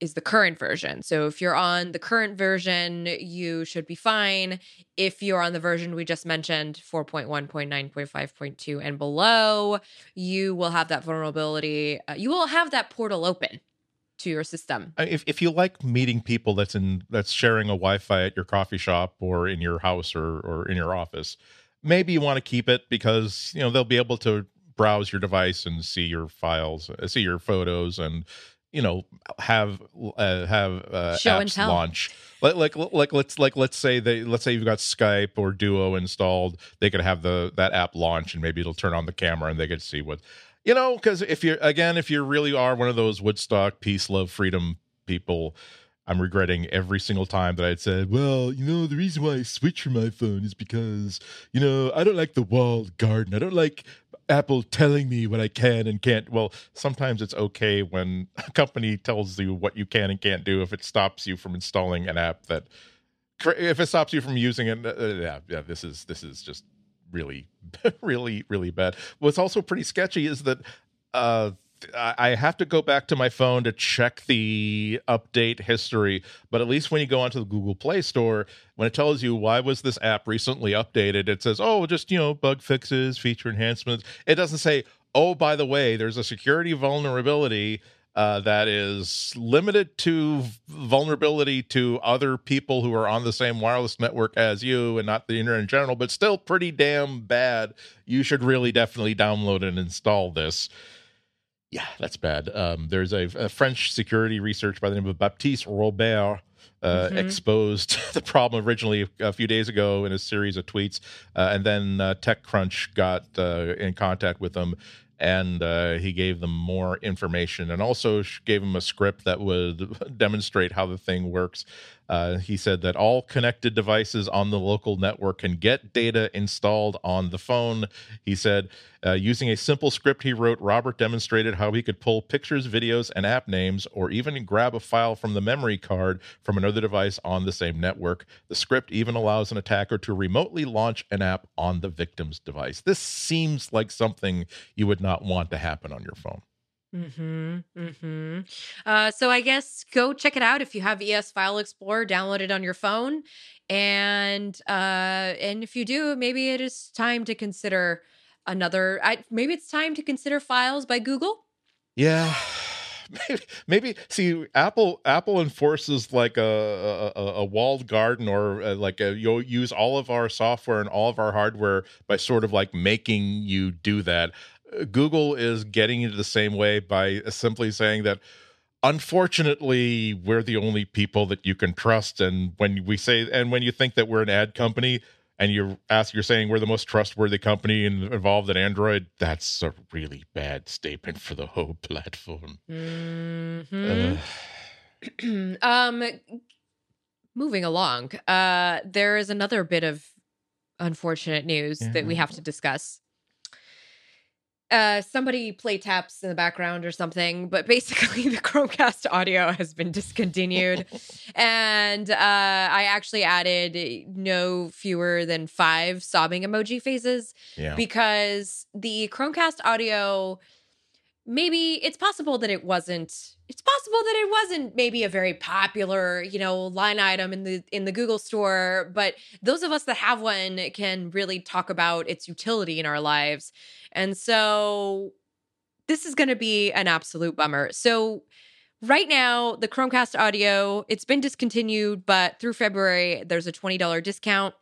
is the current version. So if you're on the current version, you should be fine. If you're on the version we just mentioned, 4.1.9.5.2 and below, you will have that vulnerability. Uh, you will have that portal open to your system. If if you like meeting people that's in that's sharing a Wi-Fi at your coffee shop or in your house or or in your office, maybe you want to keep it because you know they'll be able to browse your device and see your files, uh, see your photos, and you know have uh, have uh, Show apps launch. Like, like like let's like let's say they let's say you've got Skype or Duo installed, they could have the that app launch and maybe it'll turn on the camera and they could see what you know, because if you're again, if you really are one of those Woodstock peace, love, freedom people, I'm regretting every single time that I'd said, well, you know, the reason why I switch from my phone is because, you know, I don't like the walled garden. I don't like Apple telling me what I can and can't. Well, sometimes it's okay when a company tells you what you can and can't do if it stops you from installing an app that if it stops you from using it, uh, yeah, yeah, this is this is just really, really, really bad. What's also pretty sketchy is that uh, I have to go back to my phone to check the update history. But at least when you go onto the Google Play Store, when it tells you why was this app recently updated, it says, "Oh, just you know, bug fixes, feature enhancements." It doesn't say, oh, by the way, there's a security vulnerability uh, that is limited to vulnerability to other people who are on the same wireless network as you and not the internet in general, but still pretty damn bad. You should really definitely download and install this. Yeah, that's bad. Um, there's a, a, French security research by the name of Baptiste Robert. Uh, mm-hmm. exposed the problem originally a few days ago in a series of tweets, uh, and then uh, TechCrunch got uh, in contact with them and uh, he gave them more information and also gave them a script that would demonstrate how the thing works. Uh, he said that all connected devices on the local network can get data installed on the phone. He said, uh, using a simple script he wrote, Robert demonstrated how he could pull pictures, videos, and app names, or even grab a file from the memory card from another device on the same network. The script even allows an attacker to remotely launch an app on the victim's device. This seems like something you would not want to happen on your phone. Hmm. Hmm. Uh, so I guess go check it out if you have ES File Explorer. Download it on your phone, and uh, and if you do, maybe it is time to consider another. I, maybe it's time to consider Files by Google. Yeah. Maybe, maybe see Apple. Apple enforces like a a, a walled garden, or uh, like a, you'll use all of our software and all of our hardware by sort of like making you do that. Google is getting into the same way by simply saying that unfortunately we're the only people that you can trust and when we say and when you think that we're an ad company and you ask you're saying we're the most trustworthy company involved in android that's a really bad statement for the whole platform mm-hmm. uh. um moving along uh there is another bit of unfortunate news yeah. that we have to discuss uh somebody play taps in the background or something but basically the chromecast audio has been discontinued and uh i actually added no fewer than five sobbing emoji phases yeah. because the chromecast audio maybe it's possible that it wasn't it's possible that it wasn't maybe a very popular you know line item in the in the google store but those of us that have one can really talk about its utility in our lives. And so this is going to be an absolute bummer. So right now the chromecast audio it's been discontinued but through february there's a $20 discount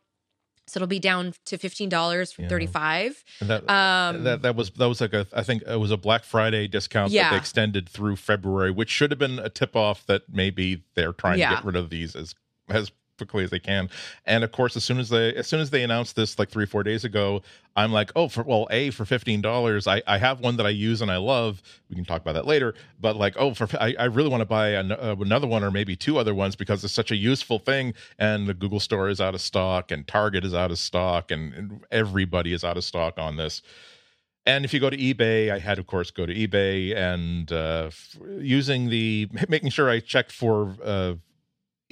so it'll be down to fifteen dollars from yeah. thirty five. That, um, that that was that was like a I think it was a Black Friday discount yeah. that they extended through February, which should have been a tip off that maybe they're trying yeah. to get rid of these as as quickly as they can. And of course, as soon as they as soon as they announced this like three four days ago, I'm like, oh, for well, a for fifteen dollars, I I have one that I use and I love. We can talk about that later. But like, oh, for I, I really want to buy an, uh, another one or maybe two other ones because it's such a useful thing. And the Google Store is out of stock, and Target is out of stock, and, and everybody is out of stock on this. And if you go to eBay, I had, of course, go to eBay and uh, using the making sure I checked for uh,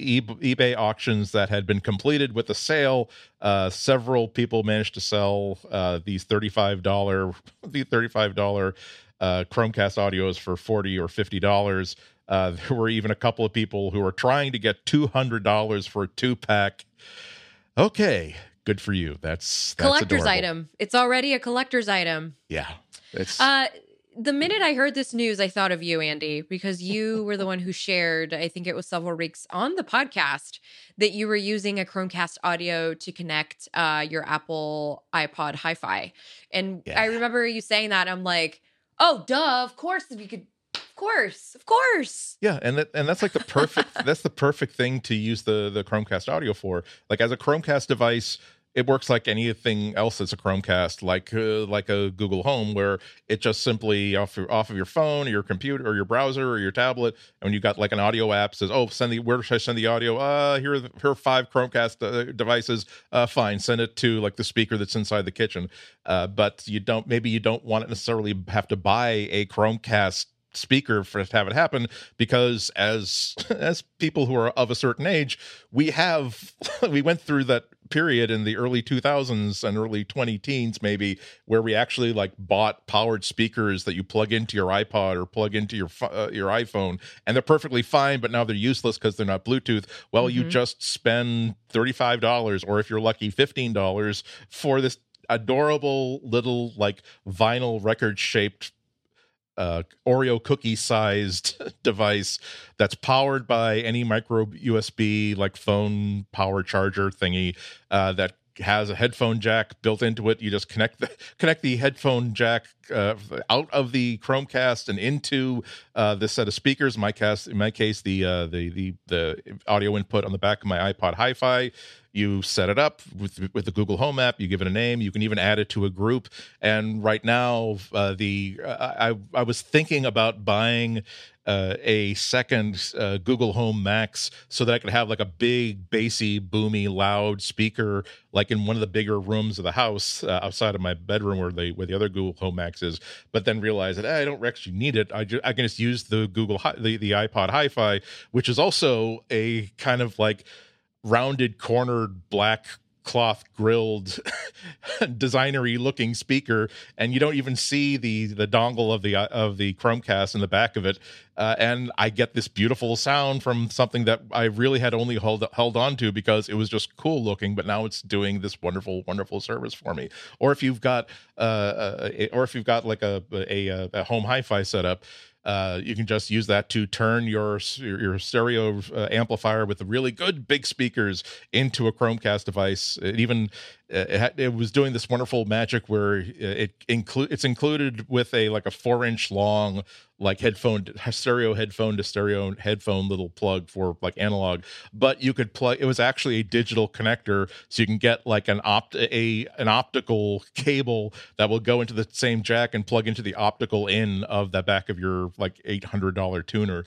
eBay auctions that had been completed with the sale. Uh, several people managed to sell uh, these thirty-five dollar, the thirty-five dollar uh, Chromecast audios for forty or fifty dollars. Uh, there were even a couple of people who were trying to get two hundred dollars for a two-pack. Okay, good for you. That's, that's collector's adorable. item. It's already a collector's item. Yeah. It's uh the minute I heard this news, I thought of you, Andy, because you were the one who shared, I think it was several weeks on the podcast, that you were using a Chromecast audio to connect uh, your Apple iPod Hi Fi. And yeah. I remember you saying that. I'm like, oh, duh, of course, you could. Of course, of course. Yeah, and that, and that's like the perfect that's the perfect thing to use the the Chromecast audio for. Like as a Chromecast device, it works like anything else that's a Chromecast, like uh, like a Google Home, where it just simply off off of your phone, or your computer, or your browser, or your tablet, and when you got like an audio app says, "Oh, send the where should I send the audio? Uh, here are the, here are five Chromecast uh, devices. Uh, fine, send it to like the speaker that's inside the kitchen. Uh, but you don't maybe you don't want to necessarily have to buy a Chromecast speaker for to have it happen because as as people who are of a certain age we have we went through that period in the early 2000s and early 20 teens maybe where we actually like bought powered speakers that you plug into your iPod or plug into your uh, your iPhone and they're perfectly fine but now they're useless because they're not Bluetooth well mm-hmm. you just spend $35 or if you're lucky $15 for this adorable little like vinyl record shaped uh, Oreo cookie sized device that's powered by any micro USB like phone power charger thingy uh, that has a headphone jack built into it. You just connect the connect the headphone jack uh, out of the Chromecast and into uh, this set of speakers. In my cast, in my case, the uh, the the the audio input on the back of my iPod Hi-Fi. You set it up with with the Google Home app. You give it a name. You can even add it to a group. And right now, uh, the I I was thinking about buying uh, a second uh, Google Home Max so that I could have like a big, bassy, boomy, loud speaker, like in one of the bigger rooms of the house uh, outside of my bedroom where the where the other Google Home Max is. But then realize that eh, I don't actually need it. I, ju- I can just use the Google Hi- the the iPod Hi-Fi, which is also a kind of like rounded cornered black cloth grilled designery looking speaker and you don't even see the the dongle of the of the chromecast in the back of it. Uh, and i get this beautiful sound from something that i really had only held held on to because it was just cool looking but now it's doing this wonderful wonderful service for me. Or if you've got uh, a, or if you've got like a a, a home hi-fi setup uh, you can just use that to turn your your stereo uh, amplifier with really good big speakers into a Chromecast device. It even it, it was doing this wonderful magic where it include it's included with a like a four inch long like headphone stereo headphone to stereo headphone little plug for like analog. But you could plug it was actually a digital connector so you can get like an opt a an optical cable that will go into the same jack and plug into the optical in of the back of your like $800 tuner.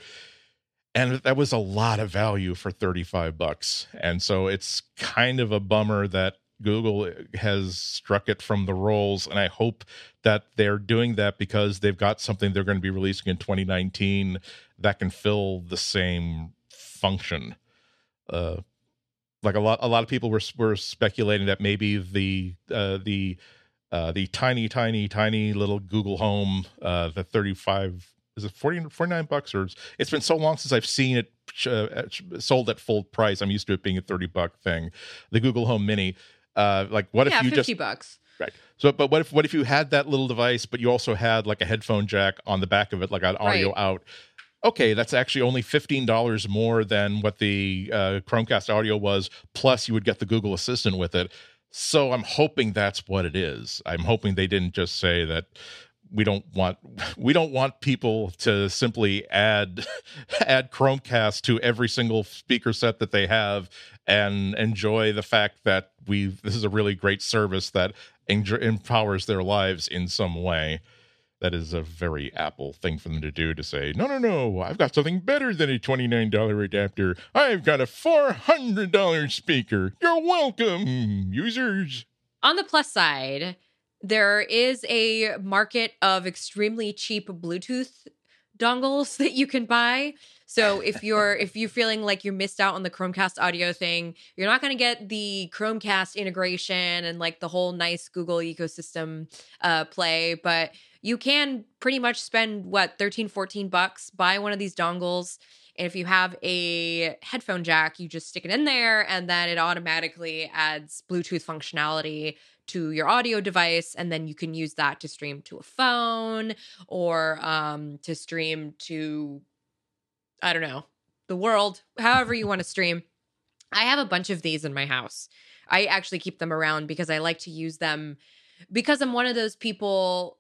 And that was a lot of value for 35 bucks. And so it's kind of a bummer that Google has struck it from the rolls, and I hope that they're doing that because they've got something they're going to be releasing in 2019 that can fill the same function. Uh, like a lot, a lot of people were were speculating that maybe the uh, the uh, the tiny, tiny, tiny little Google Home, uh, the 35 is it 40, 49 bucks or it's been so long since I've seen it uh, sold at full price. I'm used to it being a 30 buck thing. The Google Home Mini uh, like, what yeah, if you 50 just bucks. right? So, but what if what if you had that little device, but you also had like a headphone jack on the back of it, like an audio Right. out? Okay, that's actually only fifteen dollars more than what the uh, Chromecast audio was. Plus, you would get the Google Assistant with it. So, I'm hoping that's what it is. I'm hoping they didn't just say that we don't want we don't want people to simply add add Chromecast to every single speaker set that they have and enjoy the fact that we this is a really great service that empowers their lives in some way. That is a very Apple thing for them to do to say, no, no, no, I've got something better than a $29 adapter. I've got a $400 speaker. You're welcome, users. On the plus side, there is a market of extremely cheap Bluetooth dongles that you can buy. So if you're if you're feeling like you missed out on the Chromecast audio thing, you're not going to get the Chromecast integration and like the whole nice Google ecosystem uh play, but you can pretty much spend what 13 14 bucks buy one of these dongles and if you have a headphone jack, you just stick it in there and then it automatically adds Bluetooth functionality to your audio device and then you can use that to stream to a phone or um to stream to I don't know, the world, however you want to stream. I have a bunch of these in my house. I actually keep them around because I like to use them because I'm one of those people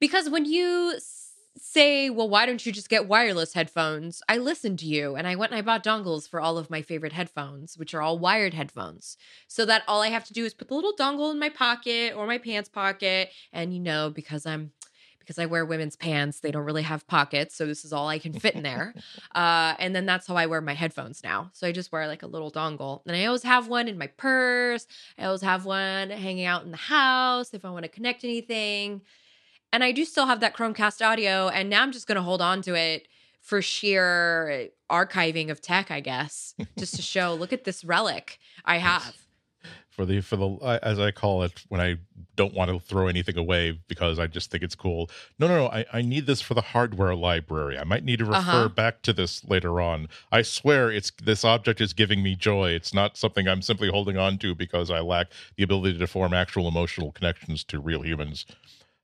because when you say, well, why don't you just get wireless headphones? I listened to you and I went and I bought dongles for all of my favorite headphones, which are all wired headphones. So that all I have to do is put the little dongle in my pocket or my pants pocket. And you know, because I'm because I wear women's pants, they don't really have pockets. So this is all I can fit in there. uh, and then that's how I wear my headphones now. So I just wear like a little dongle. And I always have one in my purse. I always have one hanging out in the house if I want to connect anything. And I do still have that Chromecast audio. And now I'm just going to hold on to it for sheer archiving of tech, I guess, just to show look at this relic I have. for the for the as I call it when I don't want to throw anything away because I just think it's cool. No, no, no. I, I need this for the hardware library. I might need to refer Uh-huh. back to this later on. I swear, it's this object is giving me joy. It's not something I'm simply holding on to because I lack the ability to form actual emotional connections to real humans.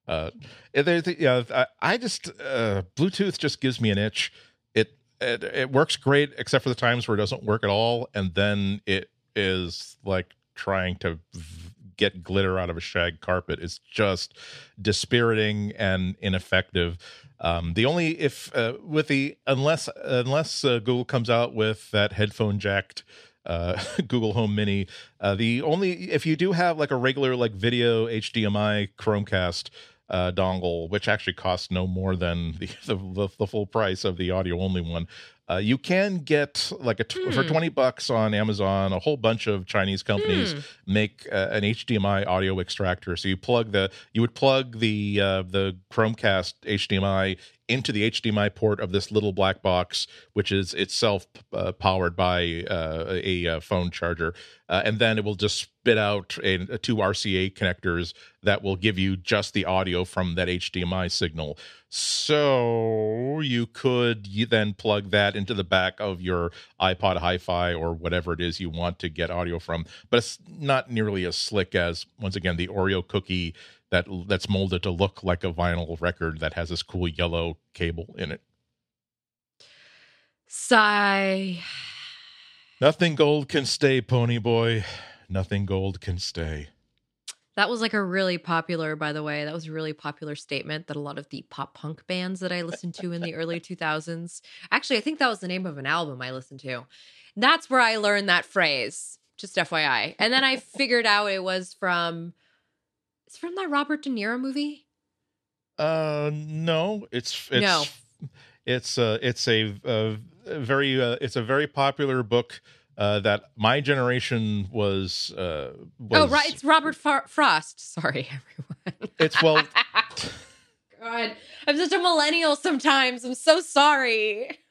Uh, there, yeah, I, I just uh, Bluetooth just gives me an itch. It, it it works great except for the times where it doesn't work at all, and then it is like trying to v- get glitter out of a shag carpet. It's just dispiriting and ineffective. Um, the only if uh, with the unless unless uh, Google comes out with that headphone jacked uh, Google Home Mini. Uh, the only if you do have like a regular like video HDMI Chromecast uh, dongle, which actually costs no more than the the, the full price of the audio only one. Uh, you can get like a t- for Hmm. 20 bucks on Amazon, a whole bunch of Chinese companies Hmm. make uh, an HDMI audio extractor. So you plug the you would plug the uh, the Chromecast HDMI into the HDMI port of this little black box, which is itself uh, powered by uh, a, a phone charger, uh, and then it will just spit out a, a two RCA connectors that will give you just the audio from that HDMI signal. So you could then plug that into the back of your iPod Hi-Fi or whatever it is you want to get audio from, but it's not nearly as slick as once again the Oreo cookie that that's molded to look like a vinyl record that has this cool yellow cable in it. Sigh. Nothing gold can stay, Pony Boy. Nothing gold can stay. That was like a really popular, by the way, that was a really popular statement that a lot of the pop punk bands that I listened to in the early 2000s. Actually, I think that was the name of an album I listened to. That's where I learned that phrase, just FYI. And then I figured out it was from, it's from that Robert De Niro movie. Uh, no, it's it's No. it's uh it's a, uh very uh, it's a very popular book uh that my generation was uh was, oh, right. It's Robert Fa- Frost. Sorry, everyone. it's well God, I'm such a millennial sometimes. I'm so sorry.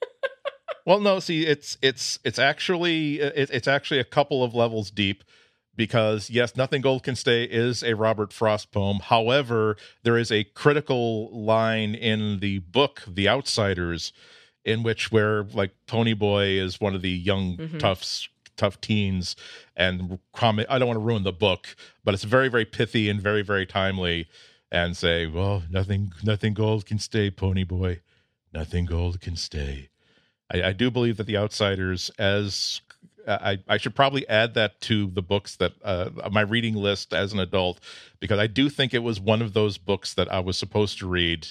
Well, no, see, it's it's it's actually it, it's actually a couple of levels deep because yes, nothing gold can stay is a Robert Frost poem. However, there is a critical line in the book The Outsiders in which where like Pony Boy is one of the young Mhm. toughs tough teens and comment I don't want to ruin the book, but it's very very pithy and very very timely and say, "Well, nothing nothing gold can stay, Pony Boy. Nothing gold can stay." I, I do believe that the outsiders as I, I should probably add that to the books that uh, my reading list as an adult because I do think it was one of those books that I was supposed to read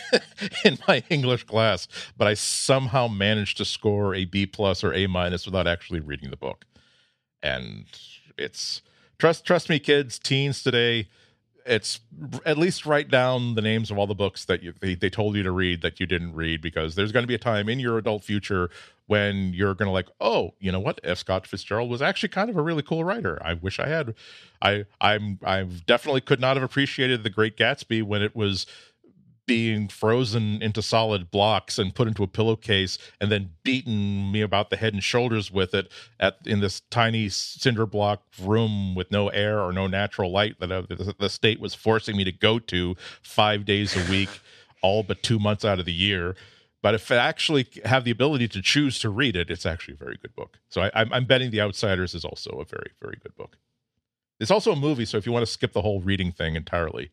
in my English class, but I somehow managed to score a B plus or A minus without actually reading the book. And it's trust trust me, kids, teens today. It's at least write down the names of all the books that you, they, they told you to read that you didn't read because there's going to be a time in your adult future when you're going to like, oh, you know what? F. Scott Fitzgerald was actually kind of a really cool writer. I wish I had. I I'm I definitely could not have appreciated The Great Gatsby when it was being frozen into solid blocks and put into a pillowcase and then beaten me about the head and shoulders with it at in this tiny cinder block room with no air or no natural light that uh, the, state was forcing me to go to five days a week all but two months out of the year but if I actually have the ability to choose to read it, it's actually a very good book. So I, I'm, I'm betting The Outsiders is also a very, very good book. It's also a movie, so if you want to skip the whole reading thing entirely,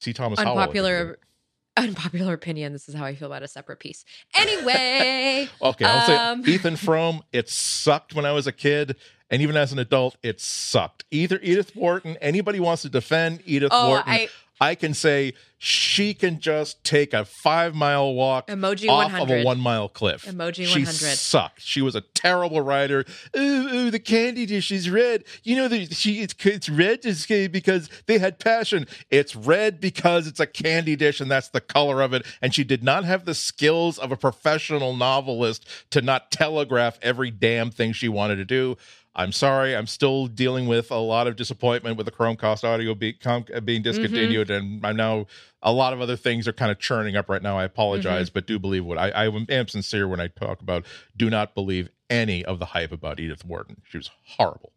C. Thomas Howell. I think, is in it. Unpopular, unpopular opinion. This is how I feel about a separate piece. Anyway, Okay, I'll Um, say Ethan Frome. It sucked when I was a kid, and even as an adult, it sucked. Either Edith Wharton, anybody wants to defend Edith oh, Wharton, I I can say she can just take a five mile walk emoji off one of a one mile cliff. Emoji she 100. sucked. She was a terrible writer. Ooh, ooh, the candy dish is red. You know, the, she it's, it's red because they had passion. It's red because it's a candy dish, and that's the color of it. And she did not have the skills of a professional novelist to not telegraph every damn thing she wanted to do. I'm sorry. I'm still dealing with a lot of disappointment with the Chromecast audio be, com, uh, being discontinued, and I'm now a lot of other things are kind of churning up right now. I apologize, but do believe what I, I am sincere when I talk about. Do not believe any of the hype about Edith Wharton. She was horrible.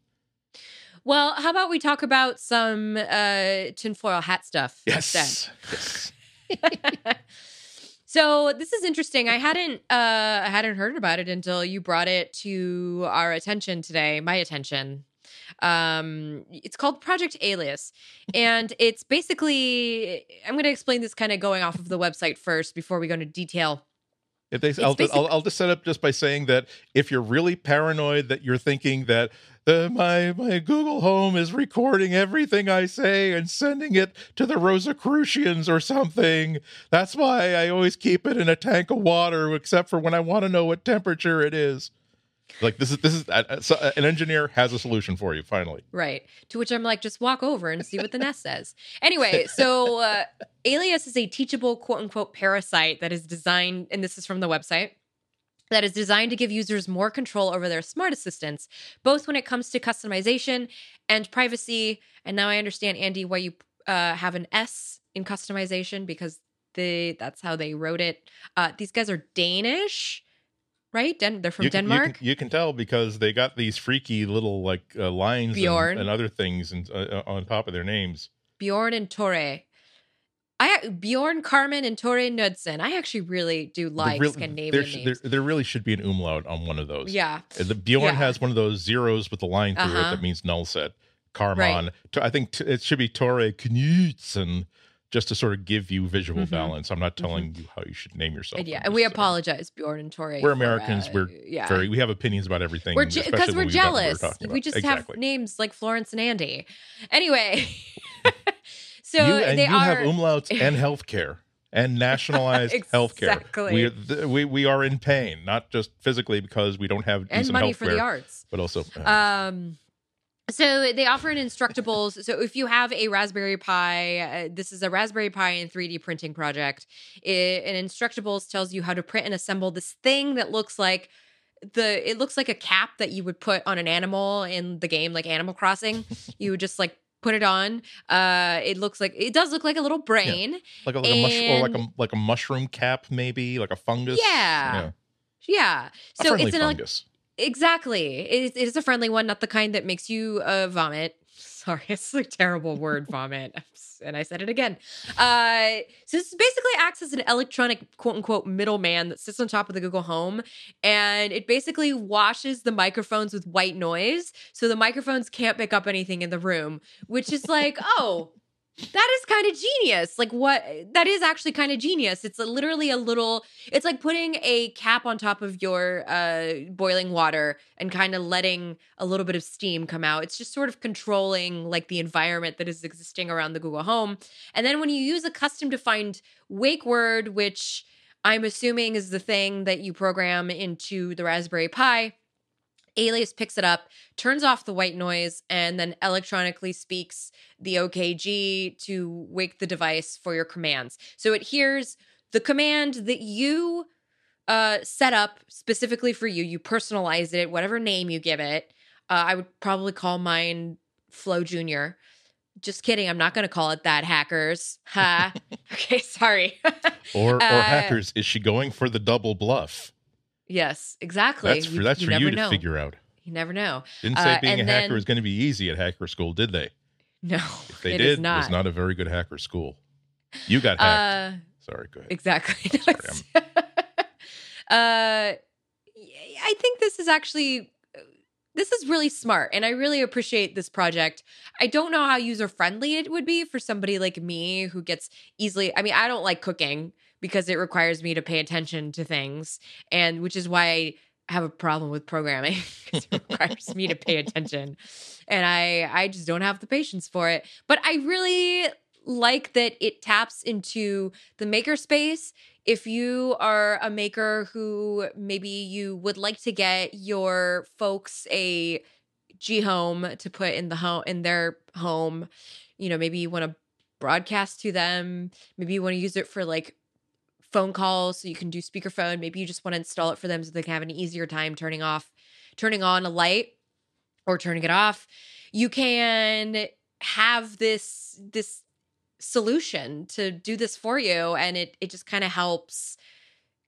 Well, how about we talk about some uh, tinfoil hat stuff Yes. yes. so this is interesting. I hadn't uh, I hadn't heard about it until you brought it to our attention today. My attention. Um, it's called Project Alias, and it's basically I'm going to explain this kind of going off of the website first before we go into detail. If they, I'll, I'll, I'll just set up just by saying that if you're really paranoid that you're thinking that the my my Google Home is recording everything I say and sending it to the Rosicrucians or something, that's why I always keep it in a tank of water, except for when I want to know what temperature it is. Like this is this is uh, so an engineer has a solution for you. Finally, Right. To which I'm like, just walk over and see what the nest says. Anyway, so uh, Alias is a teachable quote unquote parasite that is designed, and this is from the website, that is designed to give users more control over their smart assistants, both when it comes to customization and privacy. And now I understand, Andy, why you uh, have an S in customization because they that's how they wrote it. Uh, these guys are Danish, right? Den- they're from you can, you Denmark. can- You can, tell because they got these freaky little like uh, lines and, Bjorn. and other things and uh, on top of their names. Bjorn and Tore. I Bjorn, Karmann, and Tore Knudsen. I actually really do like real- Scandinavian there, sh- names. there, there really should be an umlaut on one of those. yeah, Uh, The Bjorn Yeah. has one of those zeros with the line through it Uh-huh. that means null set. Karmann, Right. I think t- it should be Torre Knudsen, just to sort of give you visual Mhm. balance. I'm not telling you how you should name yourself. and yeah, and we apologize, Bjorn and Tore. We're for, Americans. uh, we're yeah. very. We have opinions about everything. we're because when we're we what we jealous. We just exactly. have names like Florence and Andy. Anyway, so you and they you are. have umlauts and healthcare and nationalized healthcare. Exactly. We, th- we we are in pain, not just physically because we don't have and money for the arts. but also uh, Um, so they offer an Instructables. So if you have a Raspberry Pi, uh, this is a Raspberry Pi and 3D printing project. It, an Instructables tells you how to print and assemble this thing that looks like the. It looks like a cap that you would put on an animal in the game, like Animal Crossing. you would just like put it on. Uh, it looks like it does look like a little brain. like a, like a mush, or like a like a mushroom cap, maybe like a fungus. Yeah. Yeah. a So it's an fungus. Exactly. It, it is a friendly one, not the kind that makes you uh, vomit. Sorry, it's a terrible word, vomit. And I said it again. Uh, so this basically acts as an electronic quote unquote middleman that sits on top of the Google Home. And it basically washes the microphones with white noise. So the microphones can't pick up anything in the room, which is like, oh, that is kind of genius. Like what that is actually kind of genius. It's a, literally a little it's like putting a cap on top of your uh boiling water and kind of letting a little bit of steam come out. It's just sort of controlling like the environment that is existing around the Google Home. And then when you use a custom defined wake word which I'm assuming is the thing that you program into the Raspberry Pi, Alias picks it up, turns off the white noise, and then electronically speaks the OKG to wake the device for your commands. So it hears the command that you uh, set up specifically for you. You personalize it, whatever name you give it. Uh, I would probably call mine Flo Junior. Just kidding. I'm not going to call it that, hackers. Ha. okay, sorry. Or or Uh, hackers, is she going for the double bluff? Yes, exactly. That's for that's for you to know. figure out. You never know. Didn't Uh, say being a hacker then- is going to be easy at hacker school, did they? No, If they it did, is it not. was not a very good hacker school. You got hacked. Uh, Sorry, go ahead. Exactly. Sorry, uh, I think this is actually this is really smart, and I really appreciate this project. I don't know how user friendly it would be for somebody like me who gets easily. I mean, I don't like cooking because it requires me to pay attention to things, and which is why I have a problem with programming. it requires me to pay attention, and I I just don't have the patience for it. But I really like that it taps into the makerspace if you are a maker who maybe you would like to get your folks a G home to put in the home in their home, you know, maybe you want to broadcast to them, maybe you want to use it for like phone calls so you can do speakerphone, maybe you just want to install it for them so they can have an easier time turning off turning on a light or turning it off. You can have this this solution to do this for you and it it just kind of helps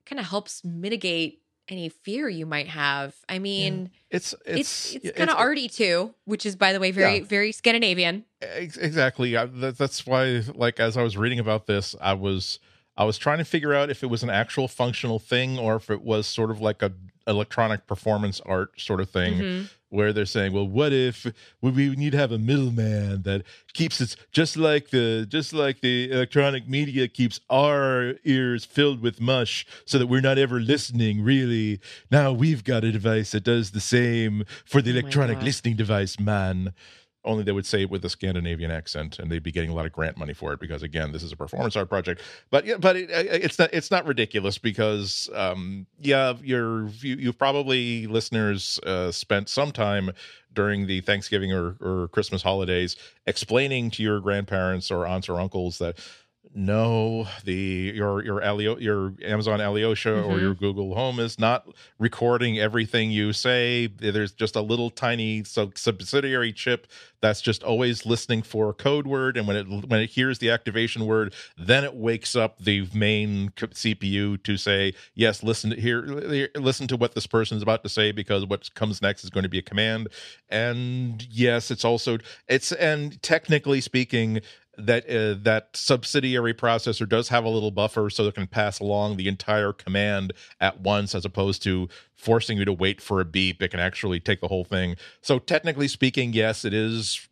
kind of helps mitigate any fear you might have. I mean, It's it's it's it's, kind of arty too, which is by the way very Yeah. very Scandinavian. Exactly I, that, that's why like as i was reading about this i was i was trying to figure out if it was an actual functional thing or if it was sort of like a electronic performance art sort of thing Mhm. where they're saying well what if we, need to have a middleman that keeps it just like the just like the electronic media keeps our ears filled with mush so that we're not ever listening really now we've got a device that does the same for the Oh electronic God. listening device man only they would say it with a Scandinavian accent, and they'd be getting a lot of grant money for it because, again, this is a performance art project. But yeah, but it, it's not it's not ridiculous because, um, yeah, you're you, you've probably listeners uh, spent some time during the Thanksgiving or, or Christmas holidays explaining to your grandparents or aunts or uncles that no, the your your Alio, your Amazon Alyosha or Mhm. your Google Home is not recording everything you say. There's just a little tiny sub- subsidiary chip that's just always listening for a code word, and when it when it hears the activation word, then it wakes up the main CPU to say, "Yes, listen to here, listen to what this person is about to say because what comes next is going to be a command." And yes, it's also it's and technically speaking that uh, that subsidiary processor does have a little buffer so it can pass along the entire command at once as opposed to forcing you to wait for a beep. It can actually take the whole thing. So technically speaking yes it is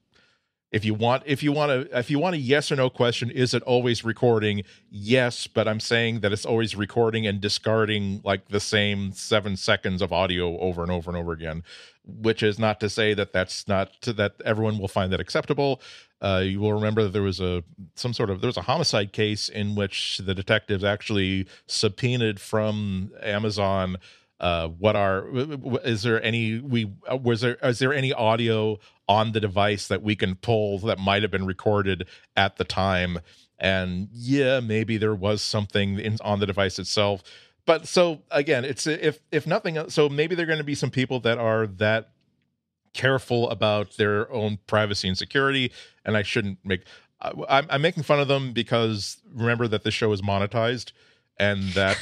if you want if you want to if you want a yes or no question is it always recording? Yes but i'm saying that it's always recording and discarding like the same 7 seconds of audio over and over and over again which is not to say that that's not that everyone will find that acceptable. Uh, you will remember that there was a some sort of there was a homicide case in which the detectives actually subpoenaed from Amazon uh, what are is there any we uh, was there is there any audio on the device that we can pull that might have been recorded at the time. And yeah maybe there was something in, on the device itself. But so again it's if if nothing so maybe there are going to be some people that are that careful about their own privacy and security and i shouldn't make I'm, I'm making fun of them because remember that the show is monetized and that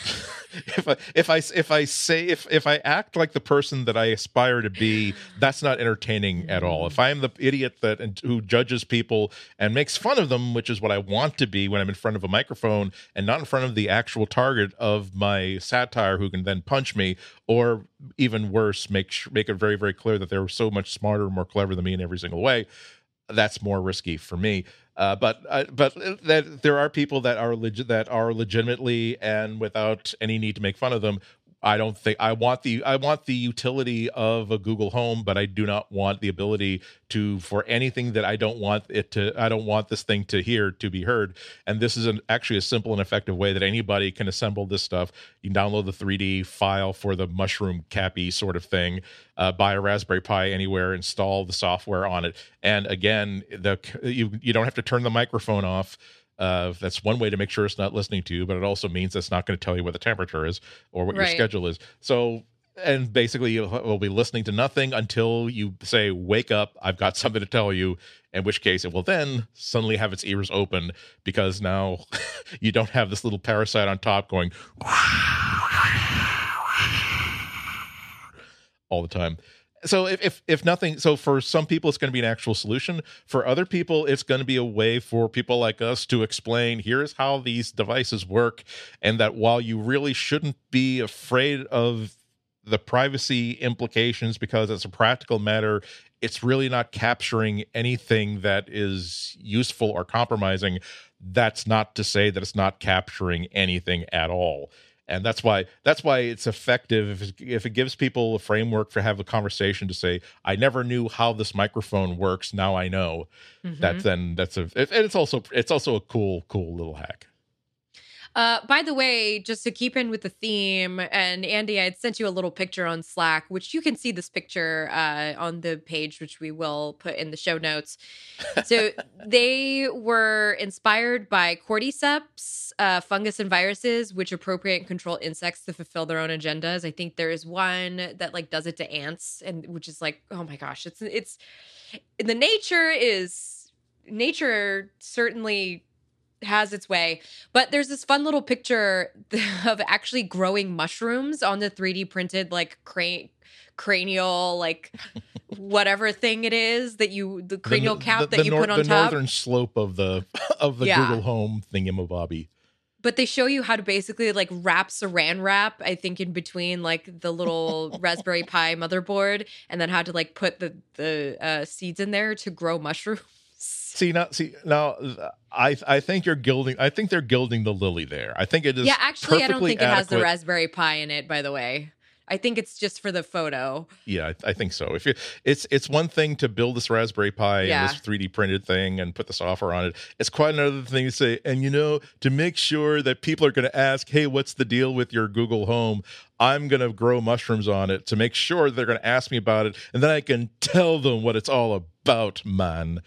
if I if I if I say if if I act like the person that I aspire to be, that's not entertaining at all. If I am the idiot that who judges people and makes fun of them, which is what I want to be when I'm in front of a microphone and not in front of the actual target of my satire, who can then punch me, or even worse, make make it very very clear that they're so much smarter, more clever than me in every single way. That's more risky for me. Uh, but uh, but that there are people that are legit that are legitimately and without any need to make fun of them. I don't think I want the I want the utility of a Google Home, but I do not want the ability to for anything that I don't want it to I don't want this thing to hear to be heard. And this is an actually a simple and effective way that anybody can assemble this stuff. You can download the 3D file for the mushroom cappy sort of thing, uh, buy a Raspberry Pi anywhere, install the software on it, and again, the you you don't have to turn the microphone off. Uh, that's one way to make sure it's not listening to you, but it also means it's not going to tell you what the temperature is or what your schedule is. So, and basically, you'll, will be listening to nothing until you say, "Wake up! I've got something to tell you." In which case, it will then suddenly have its ears open because now you don't have this little parasite on top going all the time. So if, if if nothing, so for some people it's going to be an actual solution. For other people, it's going to be a way for people like us to explain here's how these devices work, and that while you really shouldn't be afraid of the privacy implications because it's a practical matter, it's really not capturing anything that is useful or compromising. That's not to say that it's not capturing anything at all and that's why that's why it's effective if, it- if it gives people a framework for have a conversation to say i never knew how this microphone works. Now i know. Mhm. that then that's a it, and it's also it's also a cool cool little hack Uh, by the way, just to keep in with the theme, and Andy, I had sent you a little picture on Slack, which you can see this picture uh, on the page, which we will put in the show notes. So they were inspired by cordyceps, uh, fungus, and viruses, which appropriate and control insects to fulfill their own agendas. I think there is one that like does it to ants, and which is like, oh my gosh, it's it's the nature is nature certainly has its way. But there's this fun little picture of actually growing mushrooms on the 3D printed like crane cranial like whatever thing it is that you the cranial the, cap the, that the you nor- put on the top. northern slope of the of the Yeah. Google Home thingamabobby. but they show you how to basically like wrap saran wrap i think in between like the little raspberry pi motherboard and then how to like put the the uh, seeds in there to grow mushrooms See now, see now, I I think you're gilding. I think they're gilding the lily there. I think it is. yeah actually i don't think it has the raspberry pi in it by the way i think it's just for the photo Yeah, I, I think so. If you, it's it's one thing to build this Raspberry Pi Yeah. and this 3D printed thing and put the software on it. It's quite another thing to say. And you know, to make sure that people are going to ask, "Hey, what's the deal with your Google Home?" I'm going to grow mushrooms on it to make sure they're going to ask me about it, and then I can tell them what it's all about, man.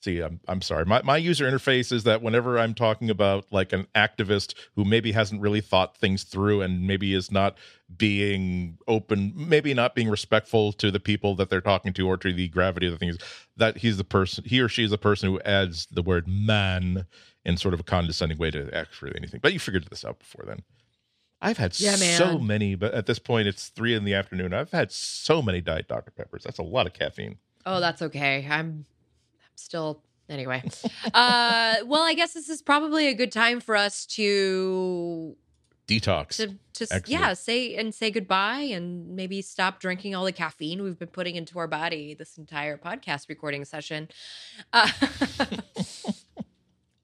See, I'm I'm sorry. My my user interface is that whenever I'm talking about like an activist who maybe hasn't really thought things through and maybe is not being open, maybe not being respectful to the people that they're talking to or to the gravity of the things, that he's the person he or she is the person who adds the word man in sort of a condescending way to actually anything. But you figured this out before then. I've had Yeah, so man. many, but at this point it's three in the afternoon. I've had so many Diet Dr. Peppers. That's a lot of caffeine. oh that's okay i'm still anyway uh well i guess this is probably a good time for us to Detox. to to Excellent. yeah say and say goodbye and maybe stop drinking all the caffeine we've been putting into our body this entire podcast recording session uh,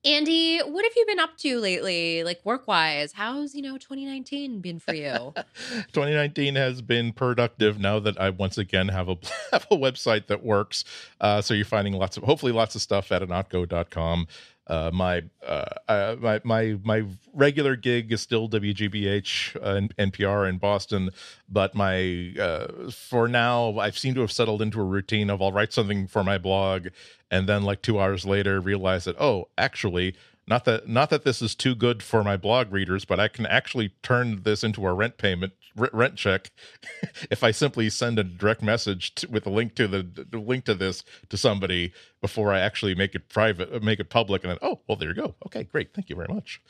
andy what have you been up to lately like work wise how's you know 2019 been for you 2019 has been productive now that I once again have a have a website that works. Uh, so you're finding lots of hopefully lots of stuff at ihnatko.com. Uh, my uh, uh, my my my regular gig is still WGBH uh, and NPR in Boston, but my uh, for now I seem to have settled into a routine of I'll write something for my blog, and then like two hours later realize that oh actually not that not that this is too good for my blog readers, but I can actually turn this into a rent payment rent check if I simply send a direct message to, with a link to the, the link to this to somebody before I actually make it private, make it public, and then oh well there you go. Okay, great, thank you very much.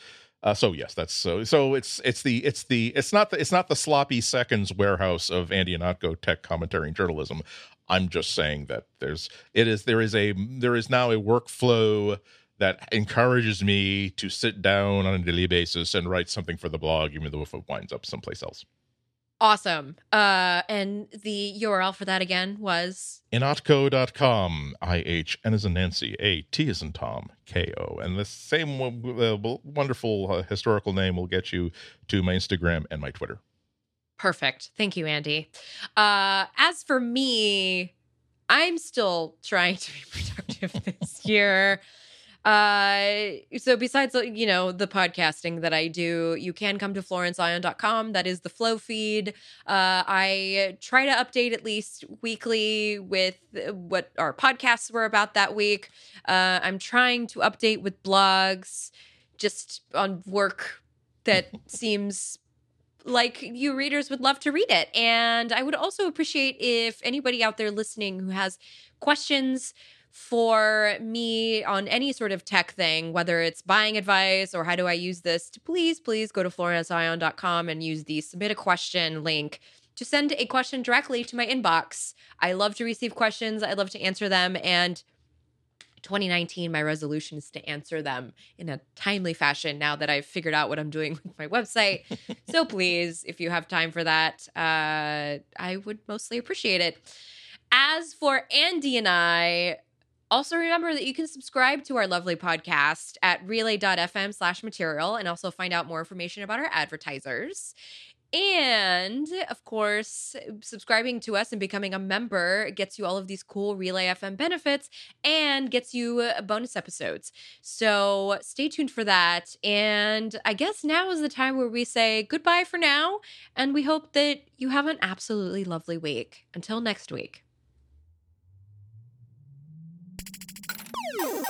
Uh, so yes, that's so. So it's it's the it's the it's not the it's not the sloppy seconds warehouse of Andy Ihnatko tech commentary and journalism. I'm just saying that there's it is there is a there is now a workflow that encourages me to sit down on a daily basis and write something for the blog, even though if it winds up someplace else. awesome uh and the url for that again was Ihnatko.com, I H N is in Nancy, A T is in Tom, K O. And the same uh, wonderful uh, historical name will get you to my Instagram and my Twitter. Perfect. Thank you, Andy. Uh, as for me, I'm still trying to be productive this year. Uh, so besides, you know, the podcasting that I do, you can come to florenceIon.com. That is the flow feed. Uh, I try to update at least weekly with what our podcasts were about that week. Uh, I'm trying to update with blogs just on work that seems like you readers would love to read it. And I would also appreciate if anybody out there listening who has questions for me on any sort of tech thing, whether it's buying advice or how do I use this, to please, please go to florenceIon.com and use the submit a question link to send a question directly to my inbox. I love to receive questions, I love to answer them. And 2019, my resolution is to answer them in a timely fashion now that I've figured out what I'm doing with my website. so please, if you have time for that, uh, I would mostly appreciate it. As for Andy and I, also remember that you can subscribe to our lovely podcast at relay.fm slash material and also find out more information about our advertisers. And of course, subscribing to us and becoming a member gets you all of these cool Relay FM benefits and gets you uh, bonus episodes. So stay tuned for that. And I guess now is the time where we say goodbye for now. And we hope that you have an absolutely lovely week. Until next week. you.